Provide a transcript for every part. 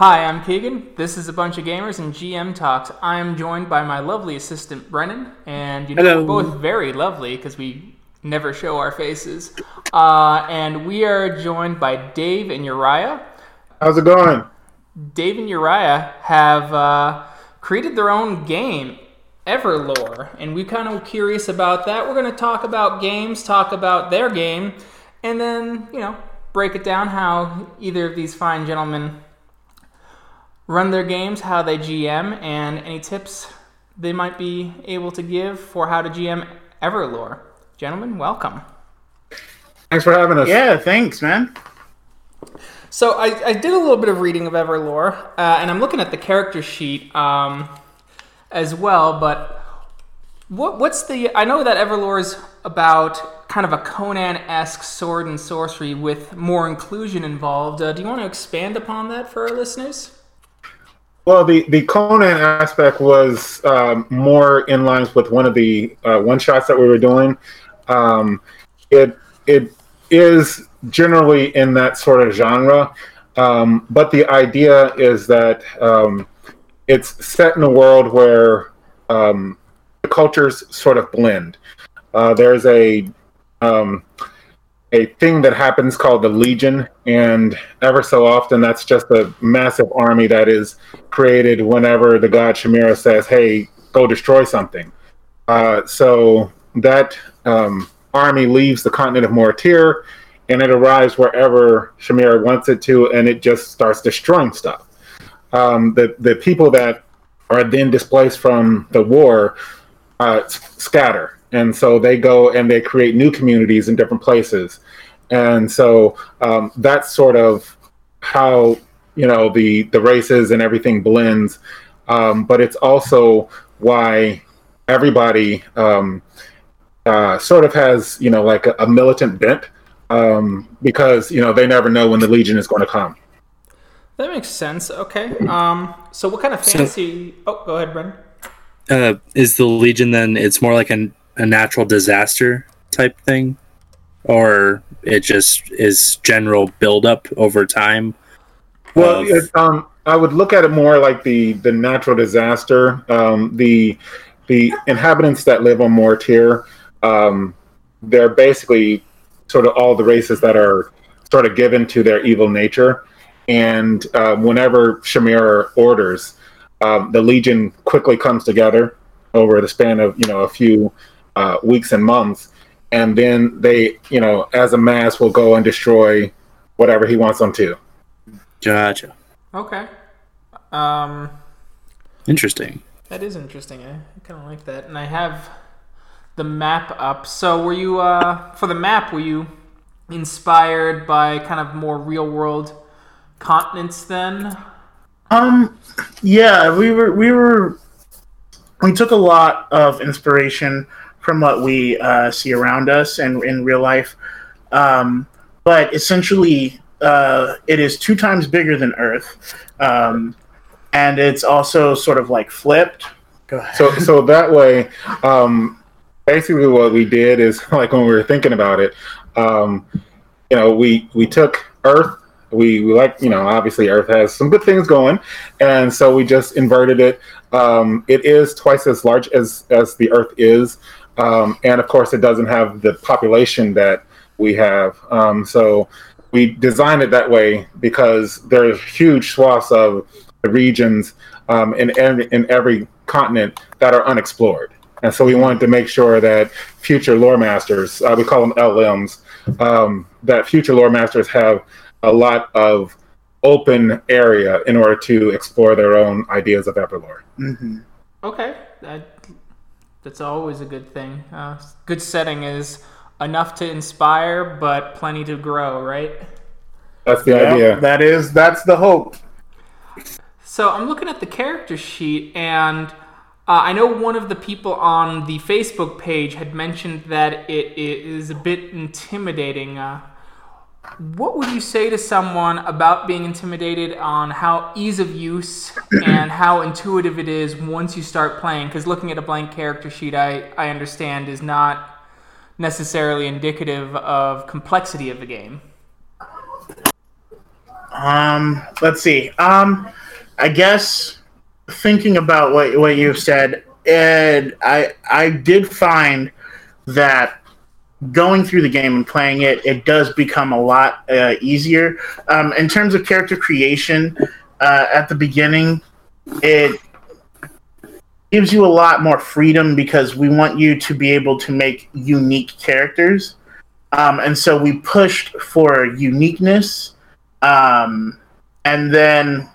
Hi, I'm Keegan. This is a bunch of gamers and GM talks. I am joined by my lovely assistant Brennan, and you know Hello. we're both very lovely because we never show our faces. Uh, and we are joined by Dave and Uriah. How's it going? Dave and Uriah have uh, created their own game, Everlore, and we're kind of curious about that. We're going to talk about games, talk about their game, and then you know break it down how either of these fine gentlemen run their games, how they GM, and any tips they might be able to give for how to GM Everlore. Gentlemen, welcome. Thanks for having us. Yeah, thanks, man. So I, I did a little bit of reading of Everlore, uh, and I'm looking at the character sheet um, as well. But what what's the? I know that Everlore is about kind of a Conan-esque sword and sorcery with more inclusion involved. Uh, do you want to expand upon that for our listeners? Well, the, the Conan aspect was um, more in lines with one of the uh, one shots that we were doing. Um, it it is generally in that sort of genre, um, but the idea is that um, it's set in a world where um, the cultures sort of blend. Uh, there's a um, a thing that happens called the Legion, and ever so often that's just a massive army that is created whenever the god Shamira says, "Hey, go destroy something." Uh, so that um, army leaves the continent of Mortir, and it arrives wherever Shamira wants it to, and it just starts destroying stuff. Um, the the people that are then displaced from the war uh, scatter, and so they go and they create new communities in different places, and so um, that's sort of how you know the the races and everything blends, um, but it's also why everybody um, uh, sort of has you know like a, a militant bent um, because you know they never know when the legion is going to come. That makes sense. Okay. Um, so what kind of So- fantasy? oh, go ahead, bren Uh, is the Legion then? It's more like an, a natural disaster type thing, or it just is general buildup over time. Well, of- it, um, I would look at it more like the the natural disaster. Um, the the inhabitants that live on Mortir, um, they're basically sort of all the races that are sort of given to their evil nature. And uh, whenever Shamir orders, um, the Legion quickly comes together over the span of you know a few uh, weeks and months, and then they you know as a mass will go and destroy whatever he wants them to. Gotcha. Okay. Um, Interesting. that is interesting. I, I kind of like that. And I have the map up. So were you uh, for the map? Were you inspired by kind of more real world continents then? Um, yeah, we were we were we took a lot of inspiration from what we uh, see around us and in real life, um, but essentially, uh, it is two times bigger than Earth, um, and it's also sort of like flipped. Go ahead. so so that way um basically what we did is like when we were thinking about it um you know we we took earth we, we like you know obviously earth has some good things going and so we just inverted it um it is twice as large as as the earth is um and of course it doesn't have the population that we have um so we designed it that way because there's huge swaths of the regions um, in every in every continent that are unexplored. And so we wanted to make sure that future lore masters, uh, we call them LMs, um, that future lore masters have a lot of open area in order to explore their own ideas of Everlore. hmm Okay. That, that's always a good thing. Uh, good setting is enough to inspire, but plenty to grow, right? That's the Yeah, idea. that is that's the hope. So I'm looking at the character sheet, and uh, I know one of the people on the Facebook page had mentioned that it, it is a bit intimidating. Uh, what would you say to someone about being intimidated on how ease of use and how intuitive it is once you start playing? Because looking at a blank character sheet, I, I understand, is not necessarily indicative of complexity of the game. Um, let's see. Um, I guess thinking about what what you've said, and I I did find that going through the game and playing it, it does become a lot uh, easier. Um, in terms of character creation, uh, at the beginning, it gives you a lot more freedom because we want you to be able to make unique characters. Um, and so we pushed for uniqueness. Um, and then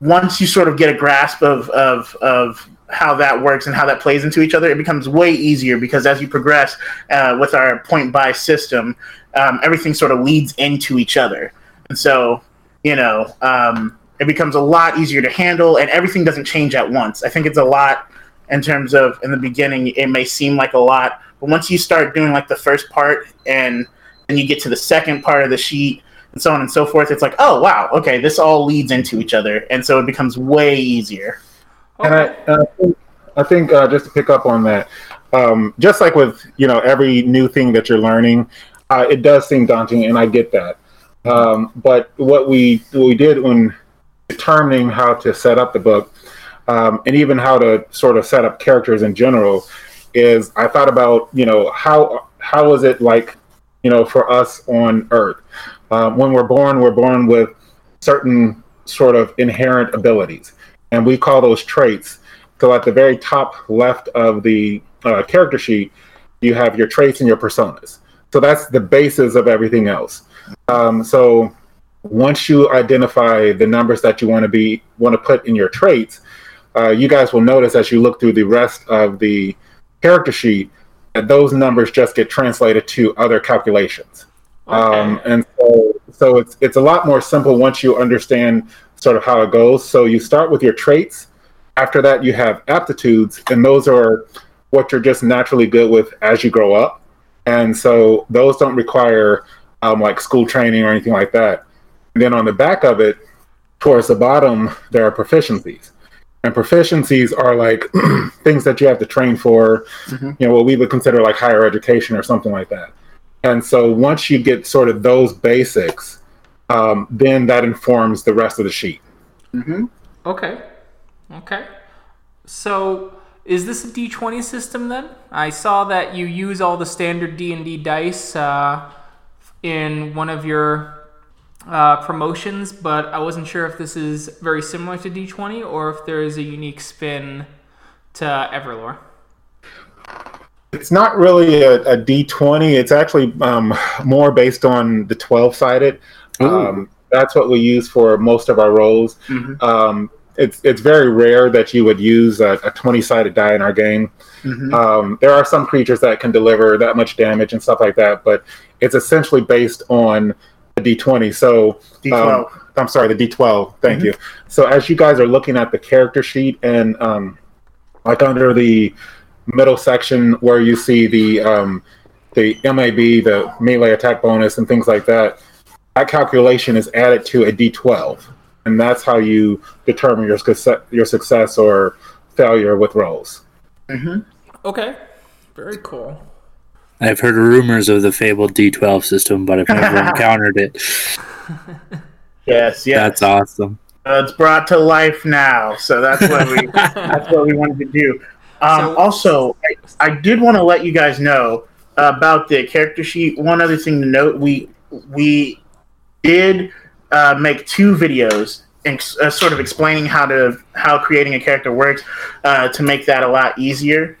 once you sort of get a grasp of, of, of how that works and how that plays into each other, it becomes way easier because as you progress uh, with our point buy system, um, everything sort of leads into each other. And so, you know, um, it becomes a lot easier to handle and everything doesn't change at once. I think it's a lot in terms of in the beginning, it may seem like a lot, but once you start doing like the first part and then you get to the second part of the sheet and so on and so forth, it's like, oh wow, okay, this all leads into each other, and so it becomes way easier. And I, and I think, uh, just to pick up on that, um, just like with you know every new thing that you're learning, uh, it does seem daunting, and I get that. Um, but what we what we did when determining how to set up the book, um, and even how to sort of set up characters in general, is I thought about you know how how is it like you know for us on Earth? Um, when we're born, we're born with certain sort of inherent abilities, and we call those traits. So at the very top left of the uh, character sheet, you have your traits and your personas. So that's the basis of everything else. Um, so once you identify the numbers that you want to be want to put in your traits, uh, you guys will notice as you look through the rest of the character sheet that those numbers just get translated to other calculations. Okay. Um, and so, so it's it's a lot more simple once you understand sort of how it goes. So you start with your traits. After that, you have aptitudes, and those are what you're just naturally good with as you grow up. And so those don't require um, like school training or anything like that. And then on the back of it, towards the bottom, there are proficiencies. And proficiencies are like things that you have to train for, mm-hmm. you know, what we would consider like higher education or something like that. And so once you get sort of those basics, um, then that informs the rest of the sheet. Mm-hmm. Okay. Okay. So is this a D20 system then? I saw that you use all the standard D&D dice uh, in one of your uh, promotions, but I wasn't sure if this is very similar to D20 or if there is a unique spin to Everlore. It's not really a a D20. It's actually um, more based on the 12 sided. Um, that's what we use for most of our rolls. Mm-hmm. Um, it's it's very rare that you would use a, a 20 sided die in our game. Mm-hmm. Um, there are some creatures that can deliver that much damage and stuff like that, but it's essentially based on a D20. So D12. Um, I'm sorry, the D12. Thank mm-hmm. you. So as you guys are looking at the character sheet and um, like under the middle section where you see the um, the MAB, the melee attack bonus, and things like that. That calculation is added to a D12, and that's how you determine your success, your success or failure with rolls. Mm-hmm. Okay, very cool. I've heard rumors of the fabled D12 system, but I've never encountered it. Yes, yes, that's awesome. Uh, it's brought to life now, so that's what we that's what we wanted to do. Um, so, also, I, I did want to let you guys know about the character sheet. One other thing to note: we we did uh, make two videos, uh, sort of explaining how to how creating a character works uh, to make that a lot easier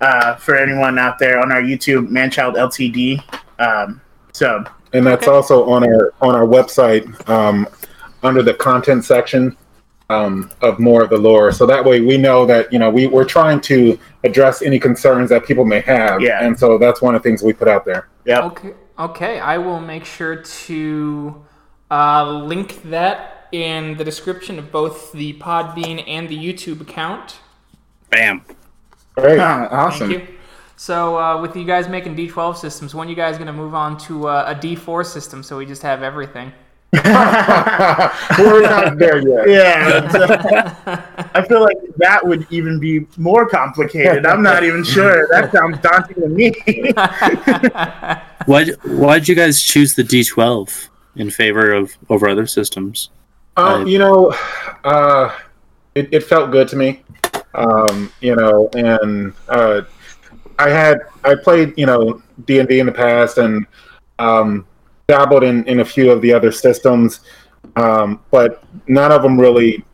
uh, for anyone out there on our YouTube, Manchild Ltd. Um, so, and that's okay. also on our on our website um, under the content section um, of more of the lore. So that way we know that, you know, we, we're trying to address any concerns that people may have. Yeah. And so that's one of the things we put out there. Yeah. Okay. Okay. I will make sure to uh, link that in the description of both the Podbean and the YouTube account. Bam. Great. Ah, awesome. Thank you. So, uh, with you guys making D12 systems, when are you guys going to move on to uh, a D4 system so we just have everything? We're not there yet. Yeah. I feel like that would even be more complicated. I'm not even sure. That sounds daunting to me. why why did you guys choose the D12 in favor of over other systems? Um, I- you know, uh, it, it felt good to me. Um, you know, and uh, I had I played you know D and D in the past and um, dabbled in in a few of the other systems, um, but none of them really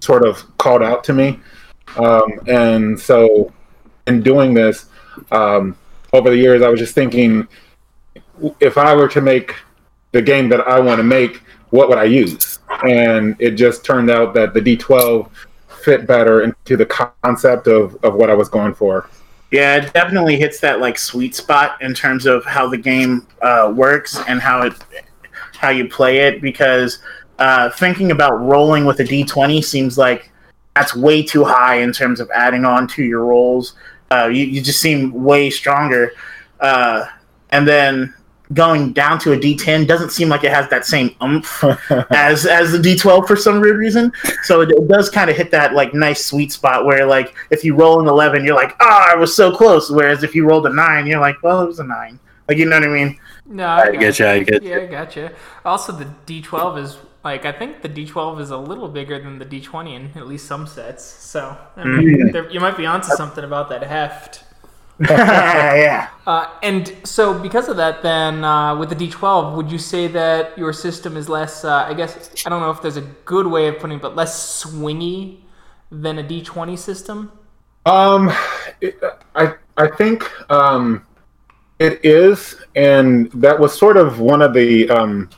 sort of called out to me. Um, and so, in doing this um, over the years, I was just thinking, if I were to make the game that I want to make, what would I use? And it just turned out that the D12 fit better into the concept of, of what I was going for. Yeah, it definitely hits that like sweet spot in terms of how the game uh, works and how it how you play it. Because uh, thinking about rolling with a D twenty seems like that's way too high in terms of adding on to your rolls. Uh, you, you just seem way stronger, uh, and then going down to a D10 doesn't seem like it has that same oomph as as the D12 for some weird reason. So it, it does kind of hit that like nice sweet spot where like if you roll an 11, you're like, ah, I was so close. Whereas if you rolled a nine, you're like, well, it was a nine. Like you know what I mean? No, I get you. I get Yeah, I gotcha. Also, the D12 is like I think the D12 is a little bigger than the D20 in at least some sets. So I mean, there, you might be onto something about that heft. yeah. Uh, and so, because of that, then uh, with the D12, would you say that your system is less? Uh, I guess I don't know if there's a good way of putting, it, but less swingy than a D20 system. Um, it, I I think um, it is, and that was sort of one of the um,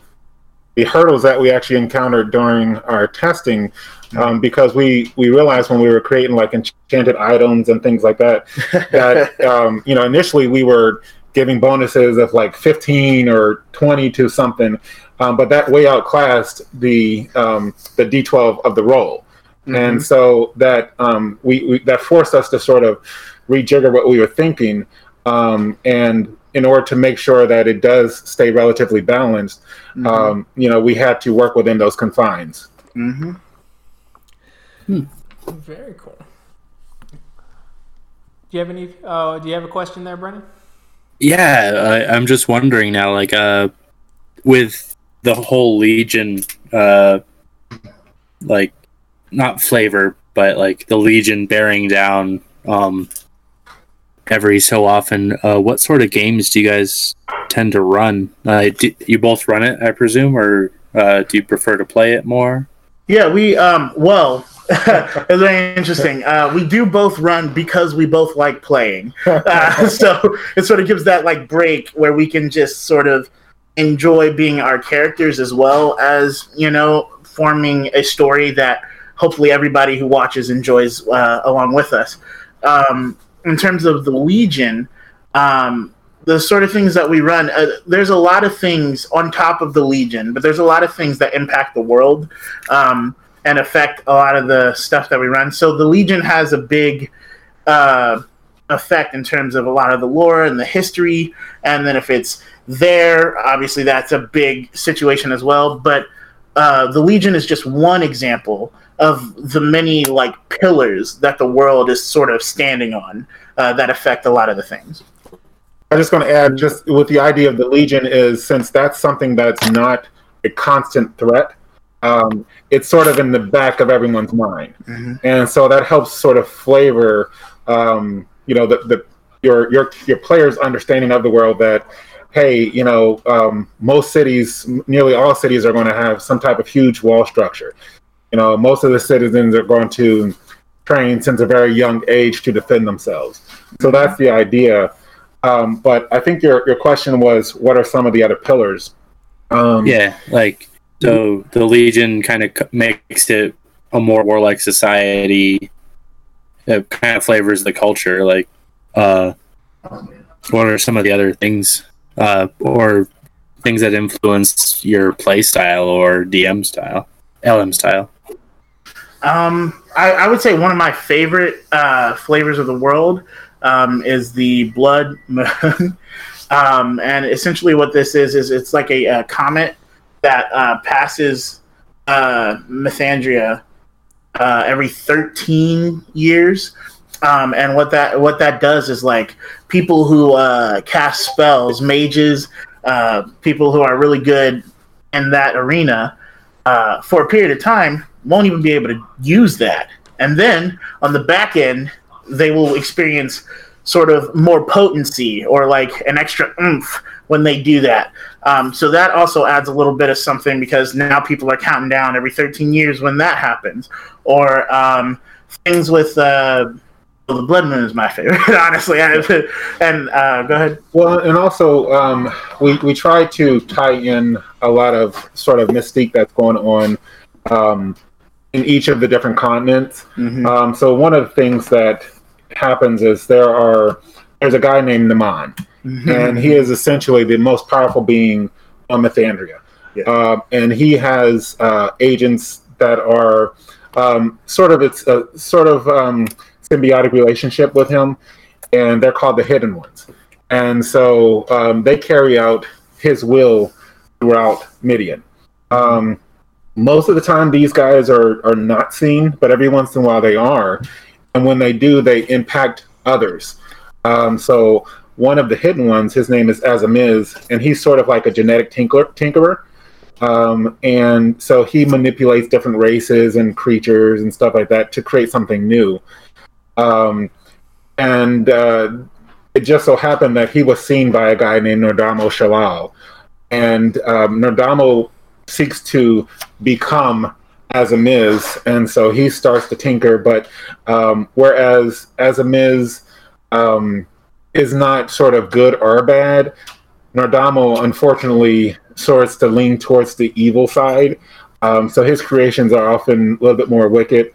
the hurdles that we actually encountered during our testing, um, because we we realized when we were creating like enchanted items and things like that, that um, you know initially we were giving bonuses of like 15 or 20 to something, um, but that way outclassed the um, the D12 of the roll. And so that um, we, we that forced us to sort of rejigger what we were thinking, um, and in order to make sure that it does stay relatively balanced, um, you know, we had to work within those confines. hmm Very cool. Do you have any? Oh, do you have a question there, Brennan? Yeah, I, I'm just wondering now, like, uh, with the whole Legion, uh, like, not flavor, but like the Legion bearing down, um, every so often. Uh, what sort of games do you guys tend to run? Uh, do you both run it, I presume, or uh, do you prefer to play it more? Yeah, we um well, it's very interesting. Uh, we do both run because we both like playing. Uh, so it sort of gives that like break where we can just sort of enjoy being our characters as well as you know forming a story that hopefully everybody who watches enjoys uh, along with us. Um, in terms of the Legion, um, the sort of things that we run, uh, there's a lot of things on top of the Legion, but there's a lot of things that impact the world um, and affect a lot of the stuff that we run. So the Legion has a big uh, effect in terms of a lot of the lore and the history, and then if it's there, obviously that's a big situation as well. But uh, the Legion is just one example of the many like pillars that the world is sort of standing on uh, that affect a lot of the things. I'm just going to add, just with the idea of the Legion, is since that's something that's not a constant threat, um, it's sort of in the back of everyone's mind, Mhm. and so that helps sort of flavor, um, you know, the, the your your your players' understanding of the world that. Hey, you know, um, most cities, nearly all cities, are going to have some type of huge wall structure. You know, most of the citizens are going to train since a very young age to defend themselves. So that's the idea. Um, but I think your your question was, what are some of the other pillars? Um, Yeah, like so the Legion kind of makes it a more warlike society. It kind of flavors the culture. Like, uh, what are some of the other things, uh, or things that influence your play style or DM style, LM style? Um, I, I would say one of my favorite uh, flavors of the world um, is the blood moon. um, and essentially, what this is is it's like a, a comet that uh, passes uh, Mythandria uh, every 13 years. Um, and what that what that does is like people who uh, cast spells, mages, uh, people who are really good in that arena uh, for a period of time, won't even be able to use that. And then on the back end, they will experience sort of more potency or like an extra oomph when they do that. Um, so that also adds a little bit of something because now people are counting down every 13 years when that happens. Or um, things with uh, the Blood Moon is my favorite, honestly. and uh, go ahead. Well, and also um, we we try to tie in a lot of sort of mystique that's going on um, in each of the different continents. Mhm. Um, so one of the things that happens is there are there's a guy named Naman, and he is essentially the most powerful being on Mythandria. Yeah. Um, and he has uh, agents that are um, sort of it's a sort of um, symbiotic relationship with him, and they're called the Hidden Ones. And so um, they carry out his will throughout Midian. Um, most of the time, these guys are are not seen, but every once in a while they are, and when they do, they impact others. Um, so one of the hidden ones, his name is Azamiz, and he's sort of like a genetic tinker, tinkerer. Um, and so he manipulates different races and creatures and stuff like that to create something new. Um, and uh, it just so happened that he was seen by a guy named Nordamo Shalal. And um, Nordamo seeks to become Azamiz, and so he starts to tinker. But um, whereas Azamiz um, is not sort of good or bad, Nordamo unfortunately starts to lean towards the evil side. Um, so his creations are often a little bit more wicked.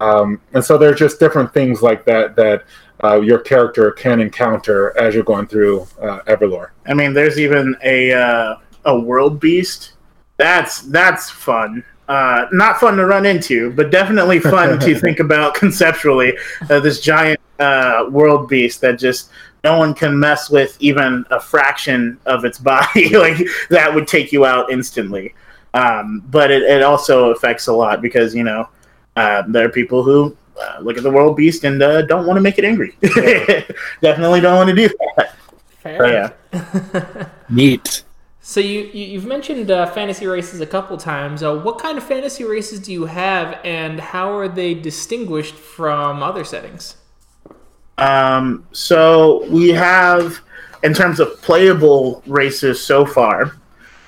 Um, and so there's just different things like that that uh, your character can encounter as you're going through uh, Everlore. I mean, there's even a uh, a world beast. That's that's fun. Uh, not fun to run into, but definitely fun to think about conceptually. Uh, this giant uh, world beast that just no one can mess with even a fraction of its body. like that would take you out instantly. Um, but it, it also affects a lot because you know uh, there are people who uh, look at the world beast and uh, don't want to make it angry. definitely don't want to do that. Fair. But yeah. Neat. So you, you you've mentioned uh, fantasy races a couple times. Uh, what kind of fantasy races do you have, and how are they distinguished from other settings? Um, so we have, in terms of playable races so far,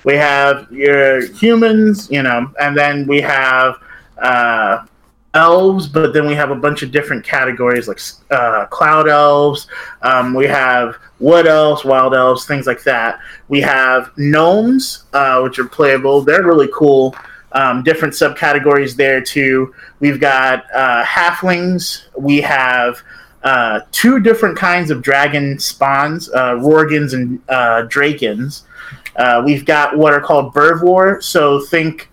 we have your humans, you know, and then we have uh, elves, but then we have a bunch of different categories like uh, cloud elves. Um, we have wood elves, wild elves, things like that. We have gnomes, uh, which are playable. They're really cool. Um, different subcategories there too. We've got uh, halflings. We have uh, two different kinds of dragon spawns, uh, Rorgans and uh, Drakens. Uh, we've got what are called Burvor. So think,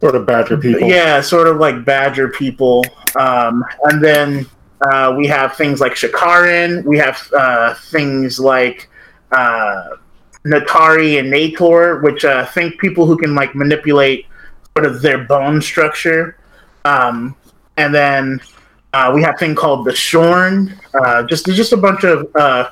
Sort of badger people. yeah, sort of like badger people. Um, and then uh, we have things like Shakarin. We have uh, things like uh, Natari and Nator, which uh, think people who can like manipulate sort of their bone structure. Um, and then uh, we have thing called the Shorn. Uh, just just a bunch of uh,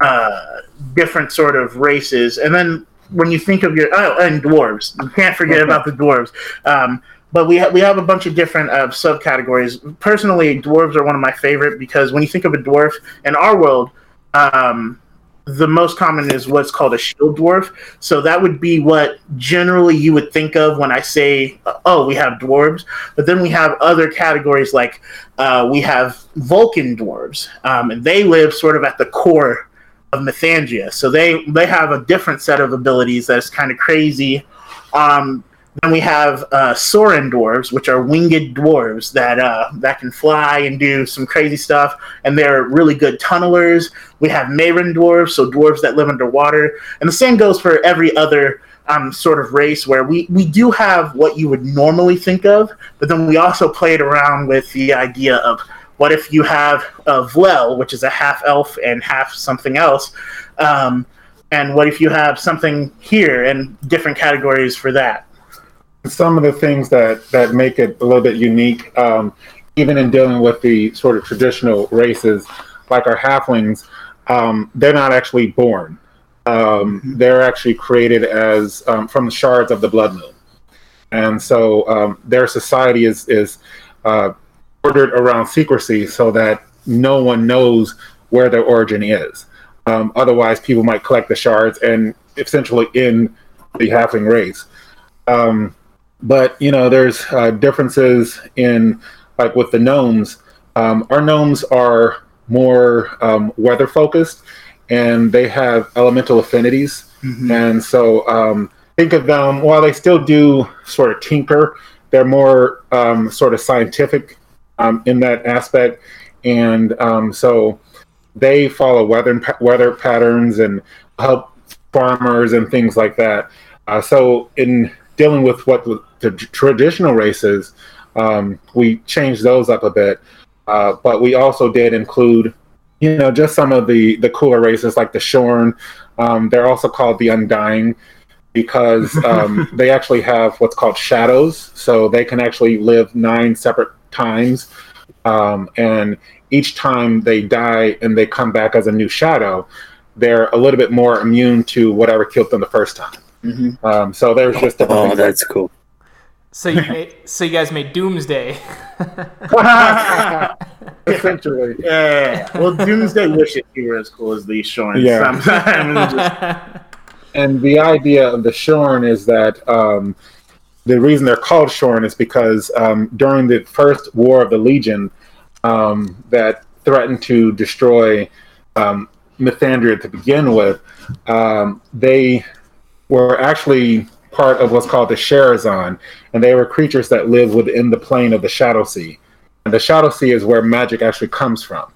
uh, different sort of races. And then when you think of your oh, and dwarves, you can't forget about the dwarves. Um, but we have we have a bunch of different uh, subcategories. Personally, dwarves are one of my favorite because when you think of a dwarf in our world, um, the most common is what's called a shield dwarf. So that would be what generally you would think of when I say, "Oh, we have dwarves." But then we have other categories like uh, we have Vulcan dwarves, um, and they live sort of at the core of Mythandria. So they they have a different set of abilities that's kind of crazy. Um, then we have uh, dwarves, which are winged dwarves that uh, that can fly and do some crazy stuff, and they're really good tunnelers. We have Mayrin dwarves, so dwarves that live underwater, and the same goes for every other um, sort of race where we, we do have what you would normally think of, but then we also played around with the idea of what if you have a Vlel, which is a half elf and half something else, um, and what if you have something here and different categories for that? some of the things that that make it a little bit unique, um, even in dealing with the sort of traditional races, like our halflings, um, they're not actually born. Um, they're actually created as um, from the shards of the blood moon. and so um, their society is is uh, ordered around secrecy so that no one knows where their origin is. Um, otherwise, people might collect the shards and essentially end the halfling race. Um, but you know, there's uh, differences in like with the gnomes. Um, our gnomes are more um, weather focused, and they have elemental affinities. Mhm. And so um, think of them while they still do sort of tinker, they're more um, sort of scientific um, in that aspect, and um, so they follow weather weather patterns and help farmers and things like that. Uh, so in dealing with what the the traditional races, um, we changed those up a bit, uh, but we also did include, you know, just some of the the cooler races like the Shorn. Um, they're also called the Undying because um, they actually have what's called shadows, so they can actually live nine separate times, um, and each time they die and they come back as a new shadow, they're a little bit more immune to whatever killed them the first time. Mhm. Um, so there's just different Oh, things like that's cool. So you made, so you guys made Doomsday. essentially. yeah. Well, Doomsday wishes he were as cool as the Shorn. Yeah. Sometimes And the idea of the Shorn is that um, the reason they're called Shorn is because um, during the first War of the Legion, um, that threatened to destroy um, Mythandria to begin with, um, they were actually part of what's called the Sherazon, and they were creatures that live within the plane of the Shadow Sea. And the Shadow Sea is where magic actually comes from.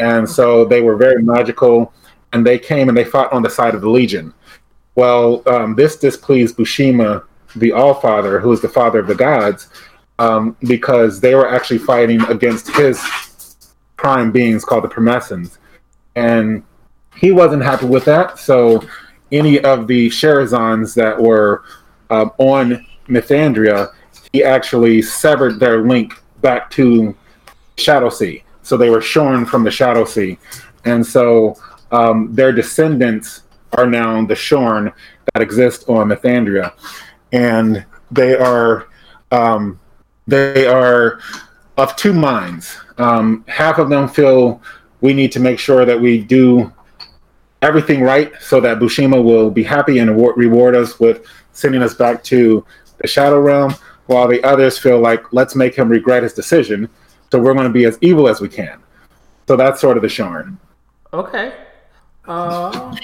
And so they were very magical, and they came and they fought on the side of the Legion. Well, um, this displeased Bushima, the All Father, who is the father of the gods, um, because they were actually fighting against his prime beings called the Promessans. And he wasn't happy with that. So any of the Sherazons that were um, on Mythandria, he actually severed their link back to Shadow Sea. So they were shorn from the Shadow Sea. And so um, their descendants are now the Shorn that exist on Mythandria. And they are um, they are of two minds. Um, half of them feel we need to make sure that we do everything right so that Bushima will be happy and reward us with sending us back to the Shadow Realm, while the others feel like let's make him regret his decision. So we're going to be as evil as we can. So that's sort of the Shorn. Okay. Uh,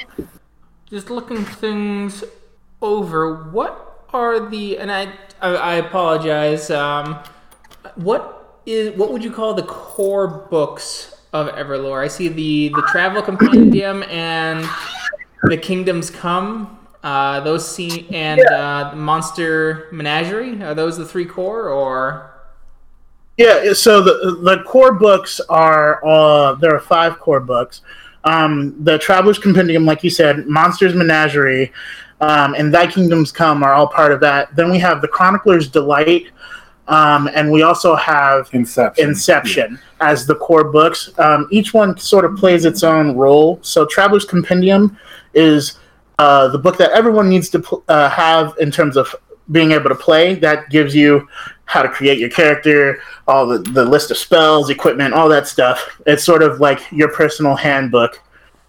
just looking things over. What are the and I I, I apologize. Um, what is what would you call the core books of Everlore? I see the the Travel Compendium and the Kingdoms Come. Uh, those see and uh, the Monster Menagerie. Are those the three core or? Yeah, so the the core books are uh there are five core books. Um, the Traveler's Compendium, like you said, Monsters Menagerie, um, and Thy Kingdoms Come are all part of that. Then we have the Chronicler's Delight, um, and we also have Inception. Inception as the core books. Um, each one sort of plays its own role. So, Traveler's Compendium is uh, the book that everyone needs to pl- uh, have in terms of being able to play. That gives you how to create your character, all the, the list of spells, equipment, all that stuff. It's sort of like your personal handbook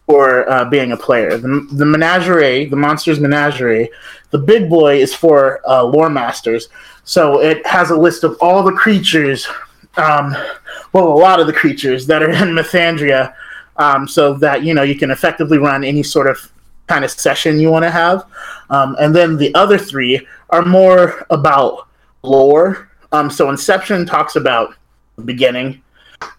for uh, being a player. The, the Menagerie, the Monsters Menagerie, the big boy is for uh, lore masters. So it has a list of all the creatures, um, well, a lot of the creatures that are in Mythandria, um, so that you know you can effectively run any sort of kind of session you want to have. Um, and then the other three are more about lore. Um, so Inception talks about the beginning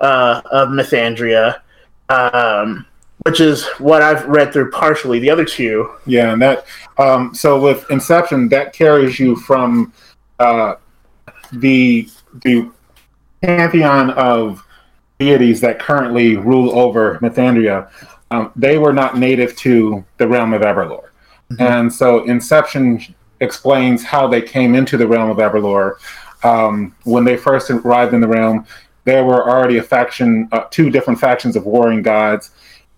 uh, of Mythandria, um, which is what I've read through partially. The other two, Yeah, and that um, so with Inception, that carries you from uh, the the pantheon of deities that currently rule over Mythandria. Um, they were not native to the realm of Everlore, and so Inception explains how they came into the realm of Everlore. Um, when they first arrived in the realm, there were already a faction, uh, two different factions of warring gods,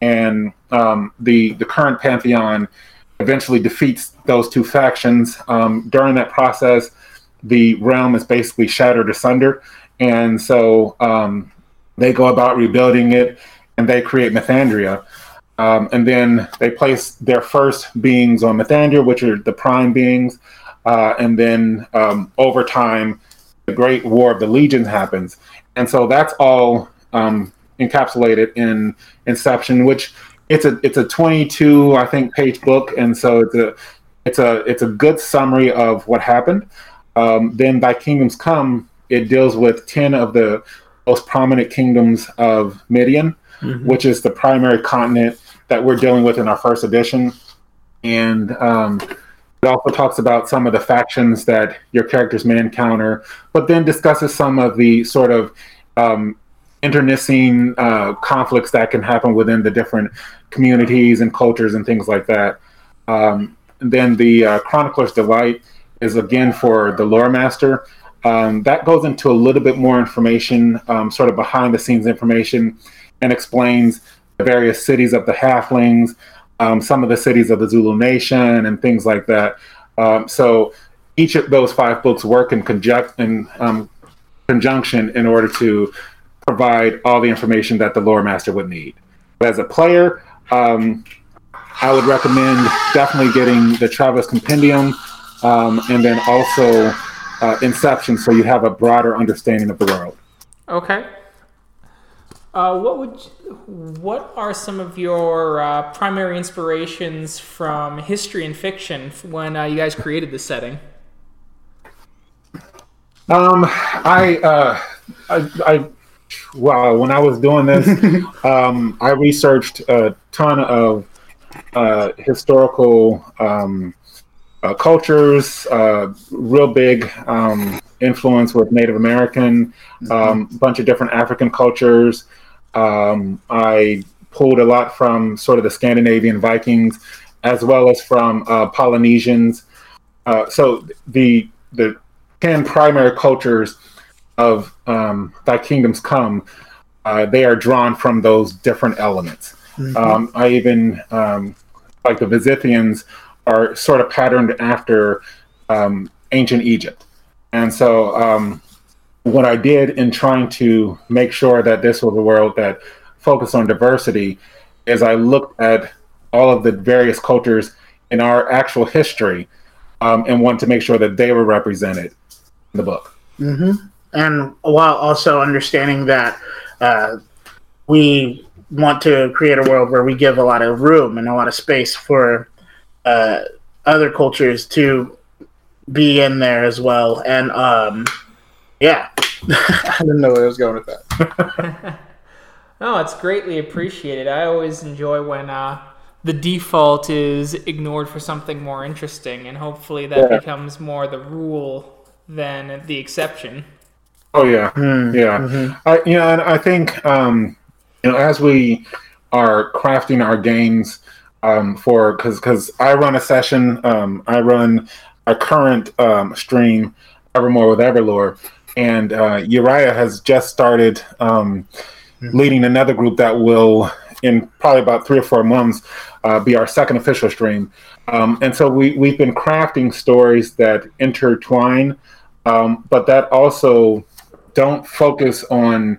and um, the the current pantheon eventually defeats those two factions. Um, during that process, the realm is basically shattered asunder, and so um, they go about rebuilding it, and they create Mythandria. Um, and then they place their first beings on Mythandria, which are the prime beings. Uh, and then um, over time, the Great War of the Legions happens. And so that's all um, encapsulated in Inception, which it's a it's a 22 I think page book, and so it's a it's a it's a good summary of what happened. Um, then Thy Kingdoms Come, it deals with 10 of the most prominent kingdoms of Midian, mm-hmm. which is the primary continent that we're dealing with in our first edition. And um, it also talks about some of the factions that your characters may encounter, but then discusses some of the sort of um, internecine uh, conflicts that can happen within the different communities and cultures and things like that. Um, and then the uh, Chronicler's Delight is again for the lore master. Um, that goes into a little bit more information, um, sort of behind the scenes information, and explains the various cities of the halflings, um, some of the cities of the Zulu Nation, and things like that. Um, so each of those five books work in, conjunct, in um, conjunction in order to provide all the information that the lore master would need. But as a player, um, I would recommend definitely getting the Traveler's Compendium um, and then also uh, Inception so you have a broader understanding of the world. Okay. Uh, what would what are some of your uh, primary inspirations from history and fiction when uh, you guys created the setting? Um, I, uh, I, I, wow, when I was doing this, um, I researched a ton of uh, historical um, uh, cultures, uh, real big um, influence with Native American, a um, mm-hmm. bunch of different African cultures. Um, I pulled a lot from sort of the Scandinavian Vikings, as well as from uh, Polynesians. Uh, so the the ten primary cultures of um, Thy Kingdoms Come, uh, they are drawn from those different elements. Mm-hmm. Um, I even um, like the Visithians are sort of patterned after um, ancient Egypt, and so um, what I did in trying to make sure that this was a world that focused on diversity is I looked at all of the various cultures in our actual history um, and wanted to make sure that they were represented in the book. Mm-hmm. And while also understanding that uh, we want to create a world where we give a lot of room and a lot of space for uh, other cultures to be in there as well. And um, yeah, I didn't know where I was going with that. no, it's greatly appreciated. I always enjoy when uh, the default is ignored for something more interesting, and hopefully that yeah. becomes more the rule than the exception. Oh yeah, mm, yeah. Mm-hmm. I, you know, and I think um, you know as we are crafting our games um, for because because I run a session, um, I run a current um, stream, Evermore with Everlore, and uh, Uriah has just started um, mm-hmm. leading another group that will, in probably about three or four months, uh, be our second official stream. Um, and so we we've been crafting stories that intertwine, um, but that also don't focus on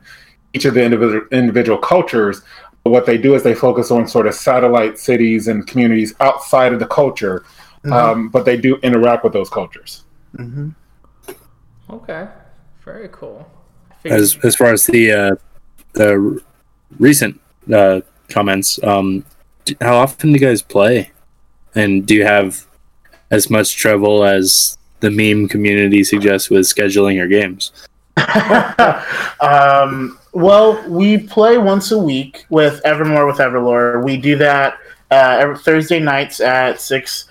each of the individual individual cultures. What they do is they focus on sort of satellite cities and communities outside of the culture, mm-hmm. Um, but they do interact with those cultures. Mm-hmm. Okay. Very cool. As as far as the uh, the recent uh, comments, um, how often do you guys play, and do you have as much trouble as the meme community suggests with scheduling your games? um, well, we play once a week with Evermore with Everlore. We do that uh, every Thursday nights at six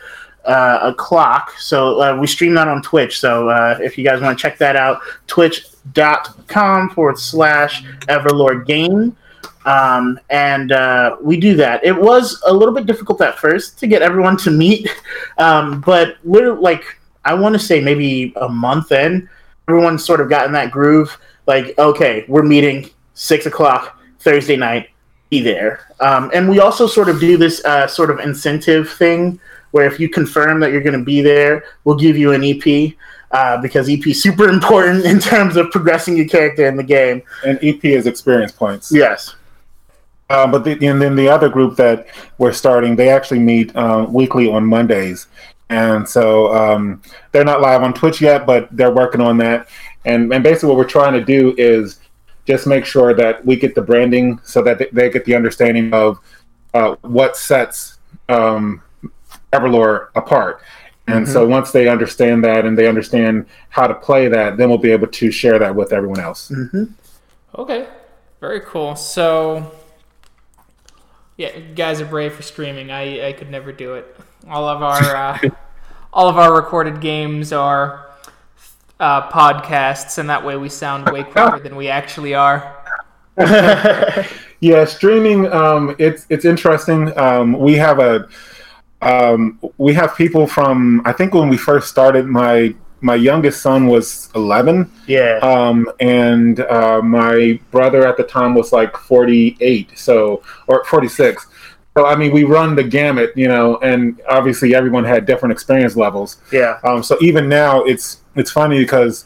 uh, o'clock. So uh, we stream that on Twitch. So uh, if you guys want to check that out, twitch.com forward slash Everlore Game. Um, and uh, we do that. It was a little bit difficult at first to get everyone to meet, um, but literally, like I want to say maybe a month in, everyone sort of gotten that groove. Like, okay, we're meeting six o'clock Thursday night. Be there. Um, and we also sort of do this uh, sort of incentive thing where if you confirm that you're going to be there, we'll give you an EP. uh, because EP is super important in terms of progressing your character in the game. And EP is experience points. Yes. Uh, but the, and then the other group that we're starting, they actually meet uh, weekly on Mondays, and so um, they're not live on Twitch yet, but they're working on that. And and basically, what we're trying to do is just make sure that we get the branding so that they, they get the understanding of uh, what sets um, Everlore apart. And so once they understand that and they understand how to play that, then we'll be able to share that with everyone else. Okay, very cool. So, yeah, you guys are brave for streaming. I, I could never do it. All of our uh, all of our recorded games are uh, podcasts, and that way we sound way quicker than we actually are. Yeah, streaming. Um, it's it's interesting. Um, we have a um, we have people from. I think when we first started, my my youngest son was eleven, Yeah. um, and uh, my brother at the time was like forty eight. So or forty six. So I mean, we run the gamut, you know, and obviously everyone had different experience levels. yeah. Um, so even now, it's it's funny because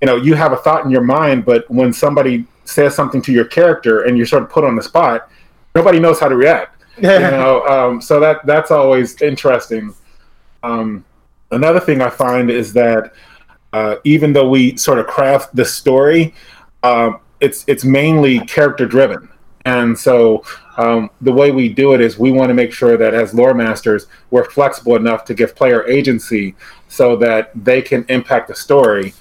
you know you have a thought in your mind, but when somebody says something to your character and you're sort of put on the spot, nobody knows how to react. Yeah. You know, um, so that that's always interesting. Um, another thing I find is that uh, even though we sort of craft the story, um, it's it's mainly character driven, and so um, the way we do it is we want to make sure that as lore masters we're flexible enough to give player agency so that they can impact the story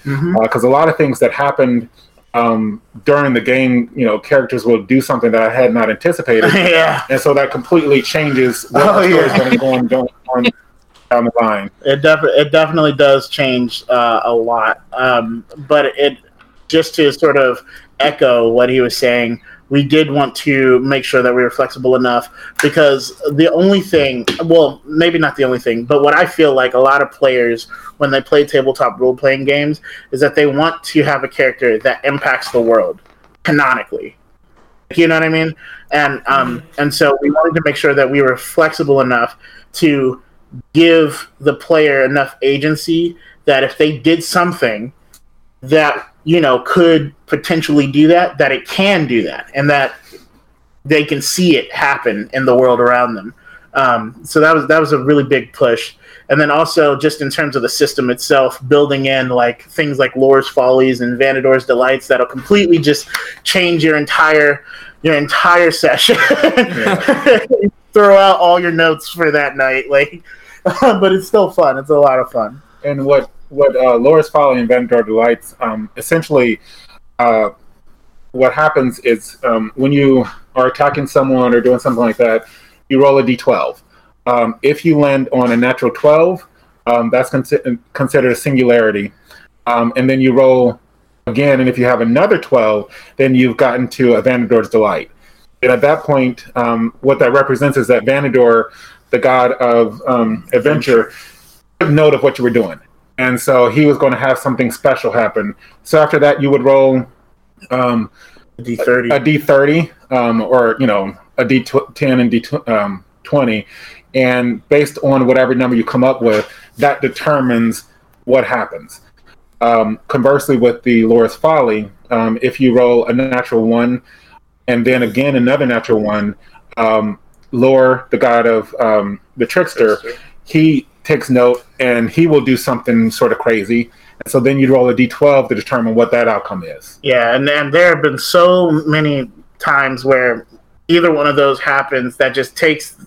because a lot of things that happened um, during the game you know characters will do something that i had not anticipated yeah. and so that completely changes what Oh, the story's yeah. going to go on, go on down the line It def- it definitely does change uh, a lot. Um, but it just to sort of echo what he was saying, we did want to make sure that we were flexible enough because the only thing, well, maybe not the only thing, but what I feel like a lot of players when they play tabletop role playing games is that they want to have a character that impacts the world canonically. You know what I mean? And um, and so we wanted to make sure that we were flexible enough to give the player enough agency that if they did something that you know could potentially do that that it can do that and that they can see it happen in the world around them. Um, so that was that was a really big push. And then also just in terms of the system itself building in like things like lore's follies and vanador's delights that'll completely just change your entire your entire session. Throw out all your notes for that night like but it's still fun. It's a lot of fun. And what what uh, Lore's Folly and Delights um, essentially uh, what happens is um, when you are attacking someone or doing something like that, you roll a d12. Um, if you land on a natural 12, um, that's consi- considered a singularity, um, and then you roll again, and if you have another 12, then you've gotten to a Vanador's Delight. And at that point, um, what that represents is that Vanador, the god of adventure, took note of what you were doing. And so he was going to have something special happen. So after that, you would roll um, d30 a D30 um, or, you know, a D10 and D20. And based on whatever number you come up with, that determines what happens. Um, conversely, with the Lore's Folly, um, if you roll a natural one and then again another natural one, um, Lore, the god of um, the trickster, he takes note and he will do something sort of crazy. And so then you roll a d12 to determine what that outcome is. Yeah, and then there have been so many times where either one of those happens that just takes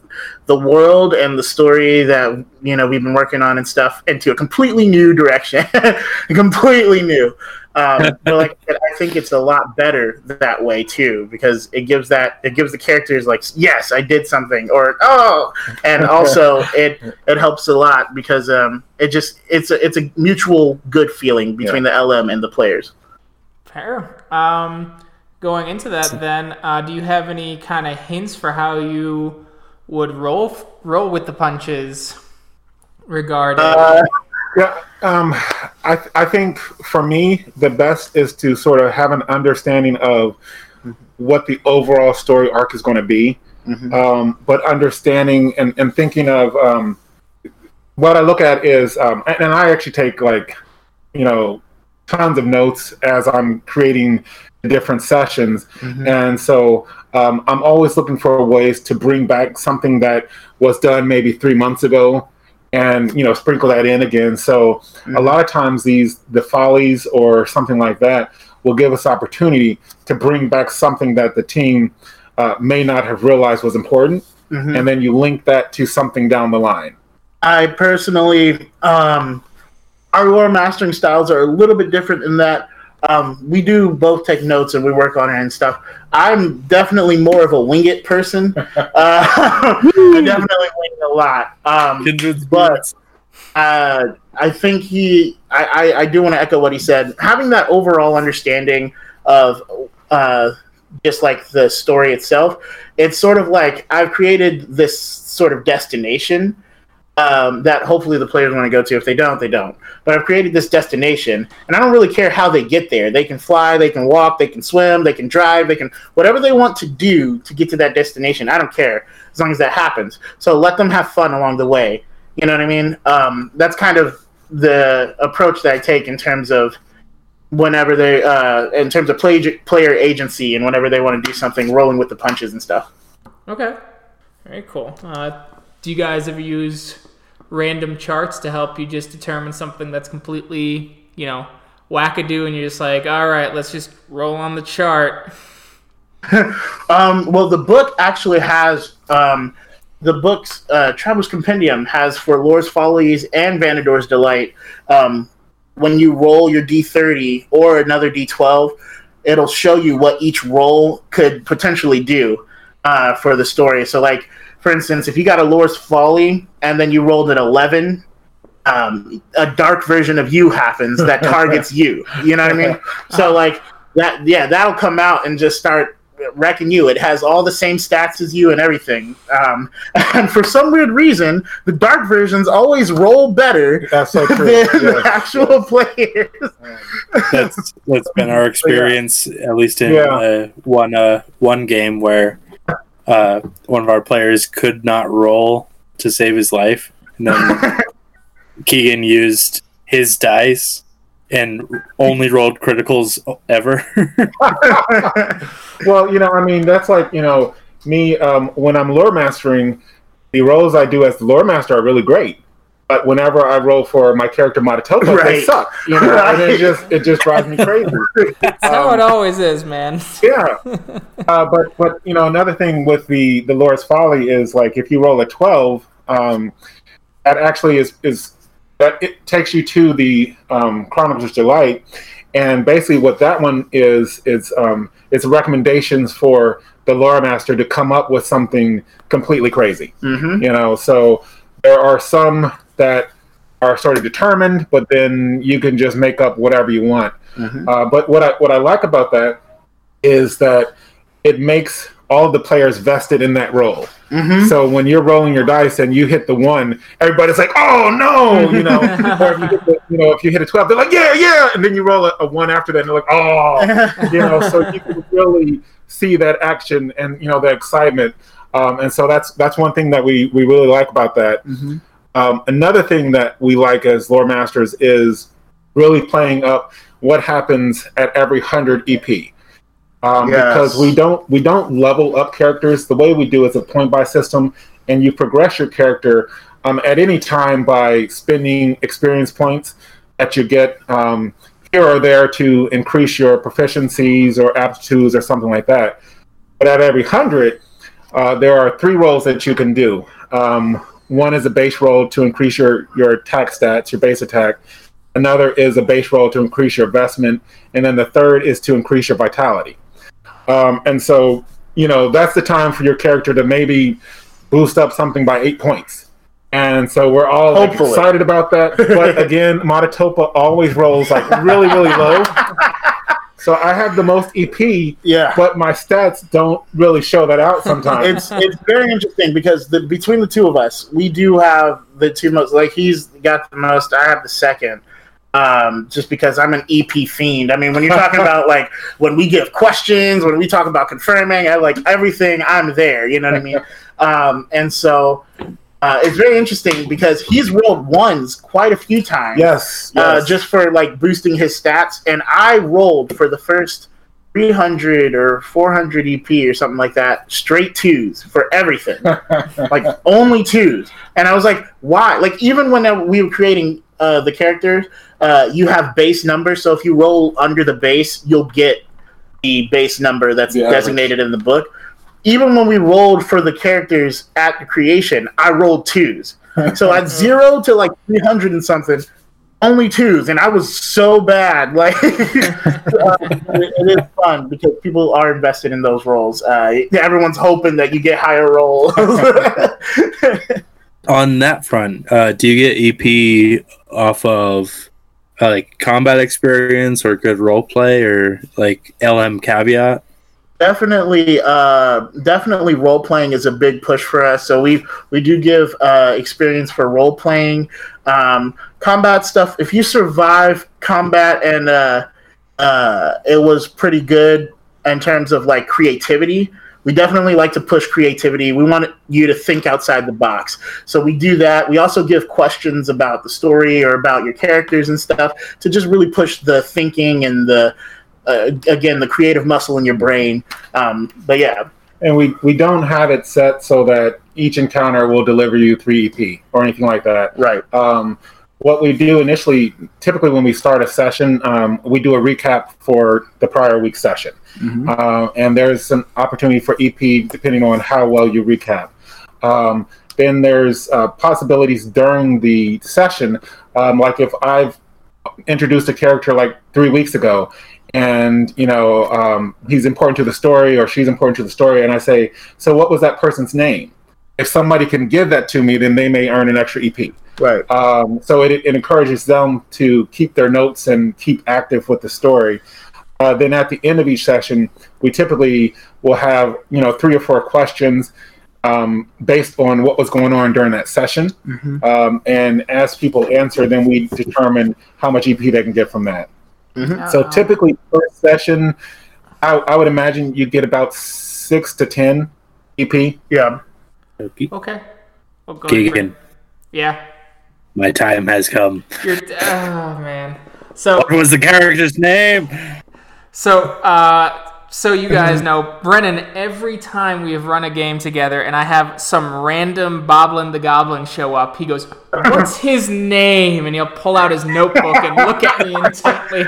the world and the story that you know we've been working on and stuff into a completely new direction, completely new. Um, but like I said, I think it's a lot better that way too because it gives that it gives the characters like yes I did something or oh, and also it it helps a lot because um it just it's a it's a mutual good feeling between the LM and the players. Fair. Um, going into that, then, uh, do you have any kind of hints for how you would roll roll with the punches regarding? Uh, Yeah, um, I I think for me the best is to sort of have an understanding of what the overall story arc is going to be, um, but understanding and, and thinking of um, what I look at is, um, and, and I actually take like you know, tons of notes as I'm creating different sessions. Mhm. And so um, I'm always looking for ways to bring back something that was done maybe three months ago and, you know, sprinkle that in again. So a lot of times these, the follies or something like that will give us opportunity to bring back something that the team uh, may not have realized was important. Mhm. And then you link that to something down the line. I personally, um, our lore mastering styles are a little bit different in that um, we do both take notes and we work on it and stuff. I'm definitely more of a wing it person. Uh, I definitely wing it a lot. Um, but uh, I think he, I, I, I do want to echo what he said. Having that overall understanding of uh, just like the story itself, it's sort of like I've created this sort of destination um, that hopefully the players want to go to. If they don't, they don't. But I've created this destination, and I don't really care how they get there. They can fly, they can walk, they can swim, they can drive, they can whatever they want to do to get to that destination. I don't care as long as that happens. So let them have fun along the way. You know what I mean? Um, that's kind of the approach that I take in terms of whenever they, uh, in terms of play, player agency and whenever they want to do something, rolling with the punches and stuff. Okay. Very cool. Uh, do you guys ever use random charts to help you just determine something that's completely, you know, wackadoo and you're just like, all right, let's just roll on the chart? Um, well, the book actually has um, the book's uh, Traveler's Compendium has for Lore's Follies and Vanador's Delight. Um, when you roll your D30 or another D12, it'll show you what each roll could potentially do uh, for the story. So, like for instance, if you got a Lore's Folly and then you rolled an 11. Um, a dark version of you happens that targets you. You know what I mean? So like that, yeah, that'll come out and just start wrecking you. It has all the same stats as you and everything. Um, and for some weird reason, the dark versions always roll better That's so than true. the Yes. actual players. that's that's been our experience at least in Yeah. uh, one uh one game where uh one of our players could not roll to save his life and then keegan used his dice and only rolled criticals ever well, you know, I mean, that's like, you know, me, um, when I'm lore mastering, the rolls I do as the lore master are really great. But whenever I roll for my character Matatoka, they Right. suck. You know, and it just it just drives me crazy. That's how Um, it always is, man. yeah. Uh, but but you know another thing with the the Lore's Folly is like if you roll a twelve, um, that actually is is that it takes you to the um, Chronicles of Delight, and basically what that one is is um, it's recommendations for the lore master to come up with something completely crazy. hmm You know, so there are some that are sort of determined, but then you can just make up whatever you want. Mhm. Uh, but what I what I like about that is that it makes all the players vested in that roll. Hmm So when you're rolling your dice and you hit the one, everybody's like, "Oh no!" You know, or if you, hit the, you know, if you hit a twelve, they're like, "Yeah, yeah," and then you roll a, a one after that, and they're like, "Oh," you know. So you can really see that action and you know the excitement, um, and so that's that's one thing that we we really like about that. hmm Um, another thing that we like as lore masters is really playing up what happens at every hundred EP. Um, Yes. Because we don't we don't level up characters. The way we do is a point buy system, and you progress your character um, at any time by spending experience points that you get um, here or there to increase your proficiencies or aptitudes or something like that. But at every hundred, uh, there are three rolls that you can do. Um, one is a base roll to increase your, your attack stats, your base attack. Another is a base roll to increase your investment. And then the third is to increase your vitality. Um, and so, you know, that's the time for your character to maybe boost up something by eight points. And so we're all like, excited about that. But again, Monotopa always rolls like really, really low. So I have the most EP, Yeah. but my stats don't really show that out sometimes. it's it's very interesting because the between the two of us, we do have the two most. Like he's got the most, I have the second. Um, just because I'm an EP fiend. I mean, when you're talking about like when we give questions, when we talk about confirming, I like everything. I'm there. You know what I mean? Um, and so uh, it's very interesting because he's rolled ones quite a few times. Yes, Uh, yes. just for like boosting his stats, and I rolled for the first 300 or 400 EP or something like that, straight twos for everything, like only twos. And I was like, why? Like even when we were creating uh, the characters, uh, you have base numbers. So if you roll under the base, you'll get the base number that's The average. designated in the book. Even when we rolled for the characters at the creation, I rolled twos. So at zero to like 300 and something, only twos, and I was so bad. Like, uh, it, it is fun because people are invested in those rolls. Uh, everyone's hoping that you get higher rolls. On that front, uh, do you get EP off of uh, like combat experience or good role play or like LM caveat? definitely uh definitely role playing is a big push for us so we we do give uh experience for role playing um combat stuff if you survive combat and uh uh it was pretty good in terms of like creativity we definitely like to push creativity we want you to think outside the box so we do that we also give questions about the story or about your characters and stuff to just really push the thinking and the uh, again the creative muscle in your brain. Um, but yeah, and we we don't have it set so that each encounter will deliver you three EP or anything like that. right. Um, what we do initially, typically when we start a session, um, we do a recap for the prior week session, uh, and there's an opportunity for EP depending on how well you recap. Um, then there's uh, possibilities during the session, um, like if I've introduced a character like three weeks ago, and you know um, he's important to the story or she's important to the story, and I say, so what was that person's name? If somebody can give that to me, then they may earn an extra EP. Right. Um, so it, it encourages them to keep their notes and keep active with the story. Uh, then at the end of each session, we typically will have you know three or four questions um, based on what was going on during that session, Mhm. um, and as people answer, then we determine how much EP they can get from that. So Uh, typically, first session, I, I would imagine you get about six to ten EP. Yeah. Okay. Okay. Well, go ahead, Keegan, Yeah. my time has come. You're. Oh man. So What was the character's name? So, uh, so you guys know, Brennan. Every time we have run a game together, and I have some random Boblin the Goblin show up, he goes, "What's his name?" And he'll pull out his notebook and look at me intently.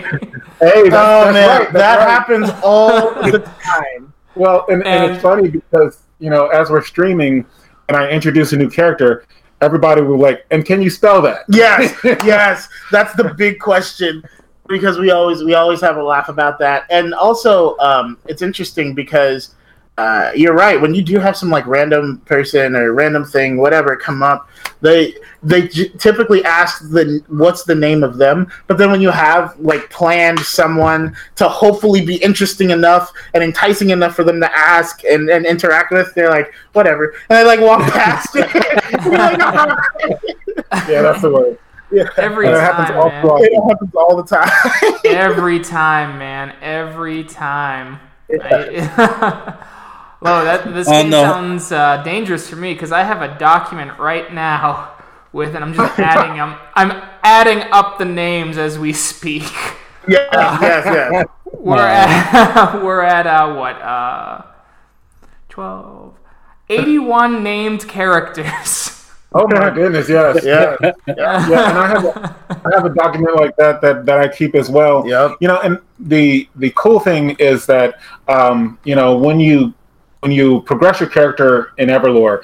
Hey, that's, Oh that's man, right, that right. happens all the time. Well, and, and, And- it's funny because you know, as we're streaming, and I introduce a new character, everybody will like, and can you spell that? Yes, yes, that's the big question because we always we always have a laugh about that, and also um, it's interesting because uh, you're right. When you do have some like random person or random thing whatever come up, they they j- typically ask the what's the name of them, but then when you have like planned someone to hopefully be interesting enough and enticing enough for them to ask and, and interact with, they're like whatever, and they like walk past like, "Oh." yeah, that's the word. Yeah. Every And it happens time, all man. It happens all the time. Every time, man. Every time. I- Whoa, that this game no. sounds uh, dangerous for me because I have a document right now with, and I'm just adding them. I'm adding up the names as we speak. yes, yes, yes. We're at we're at uh, what uh 12 81 named characters. Oh my goodness, yes, Yeah. yeah, yeah. And I have a, I have a document like that that that I keep as well. Yep. You know, and the the cool thing is that um, you know when you when you progress your character in Everlore,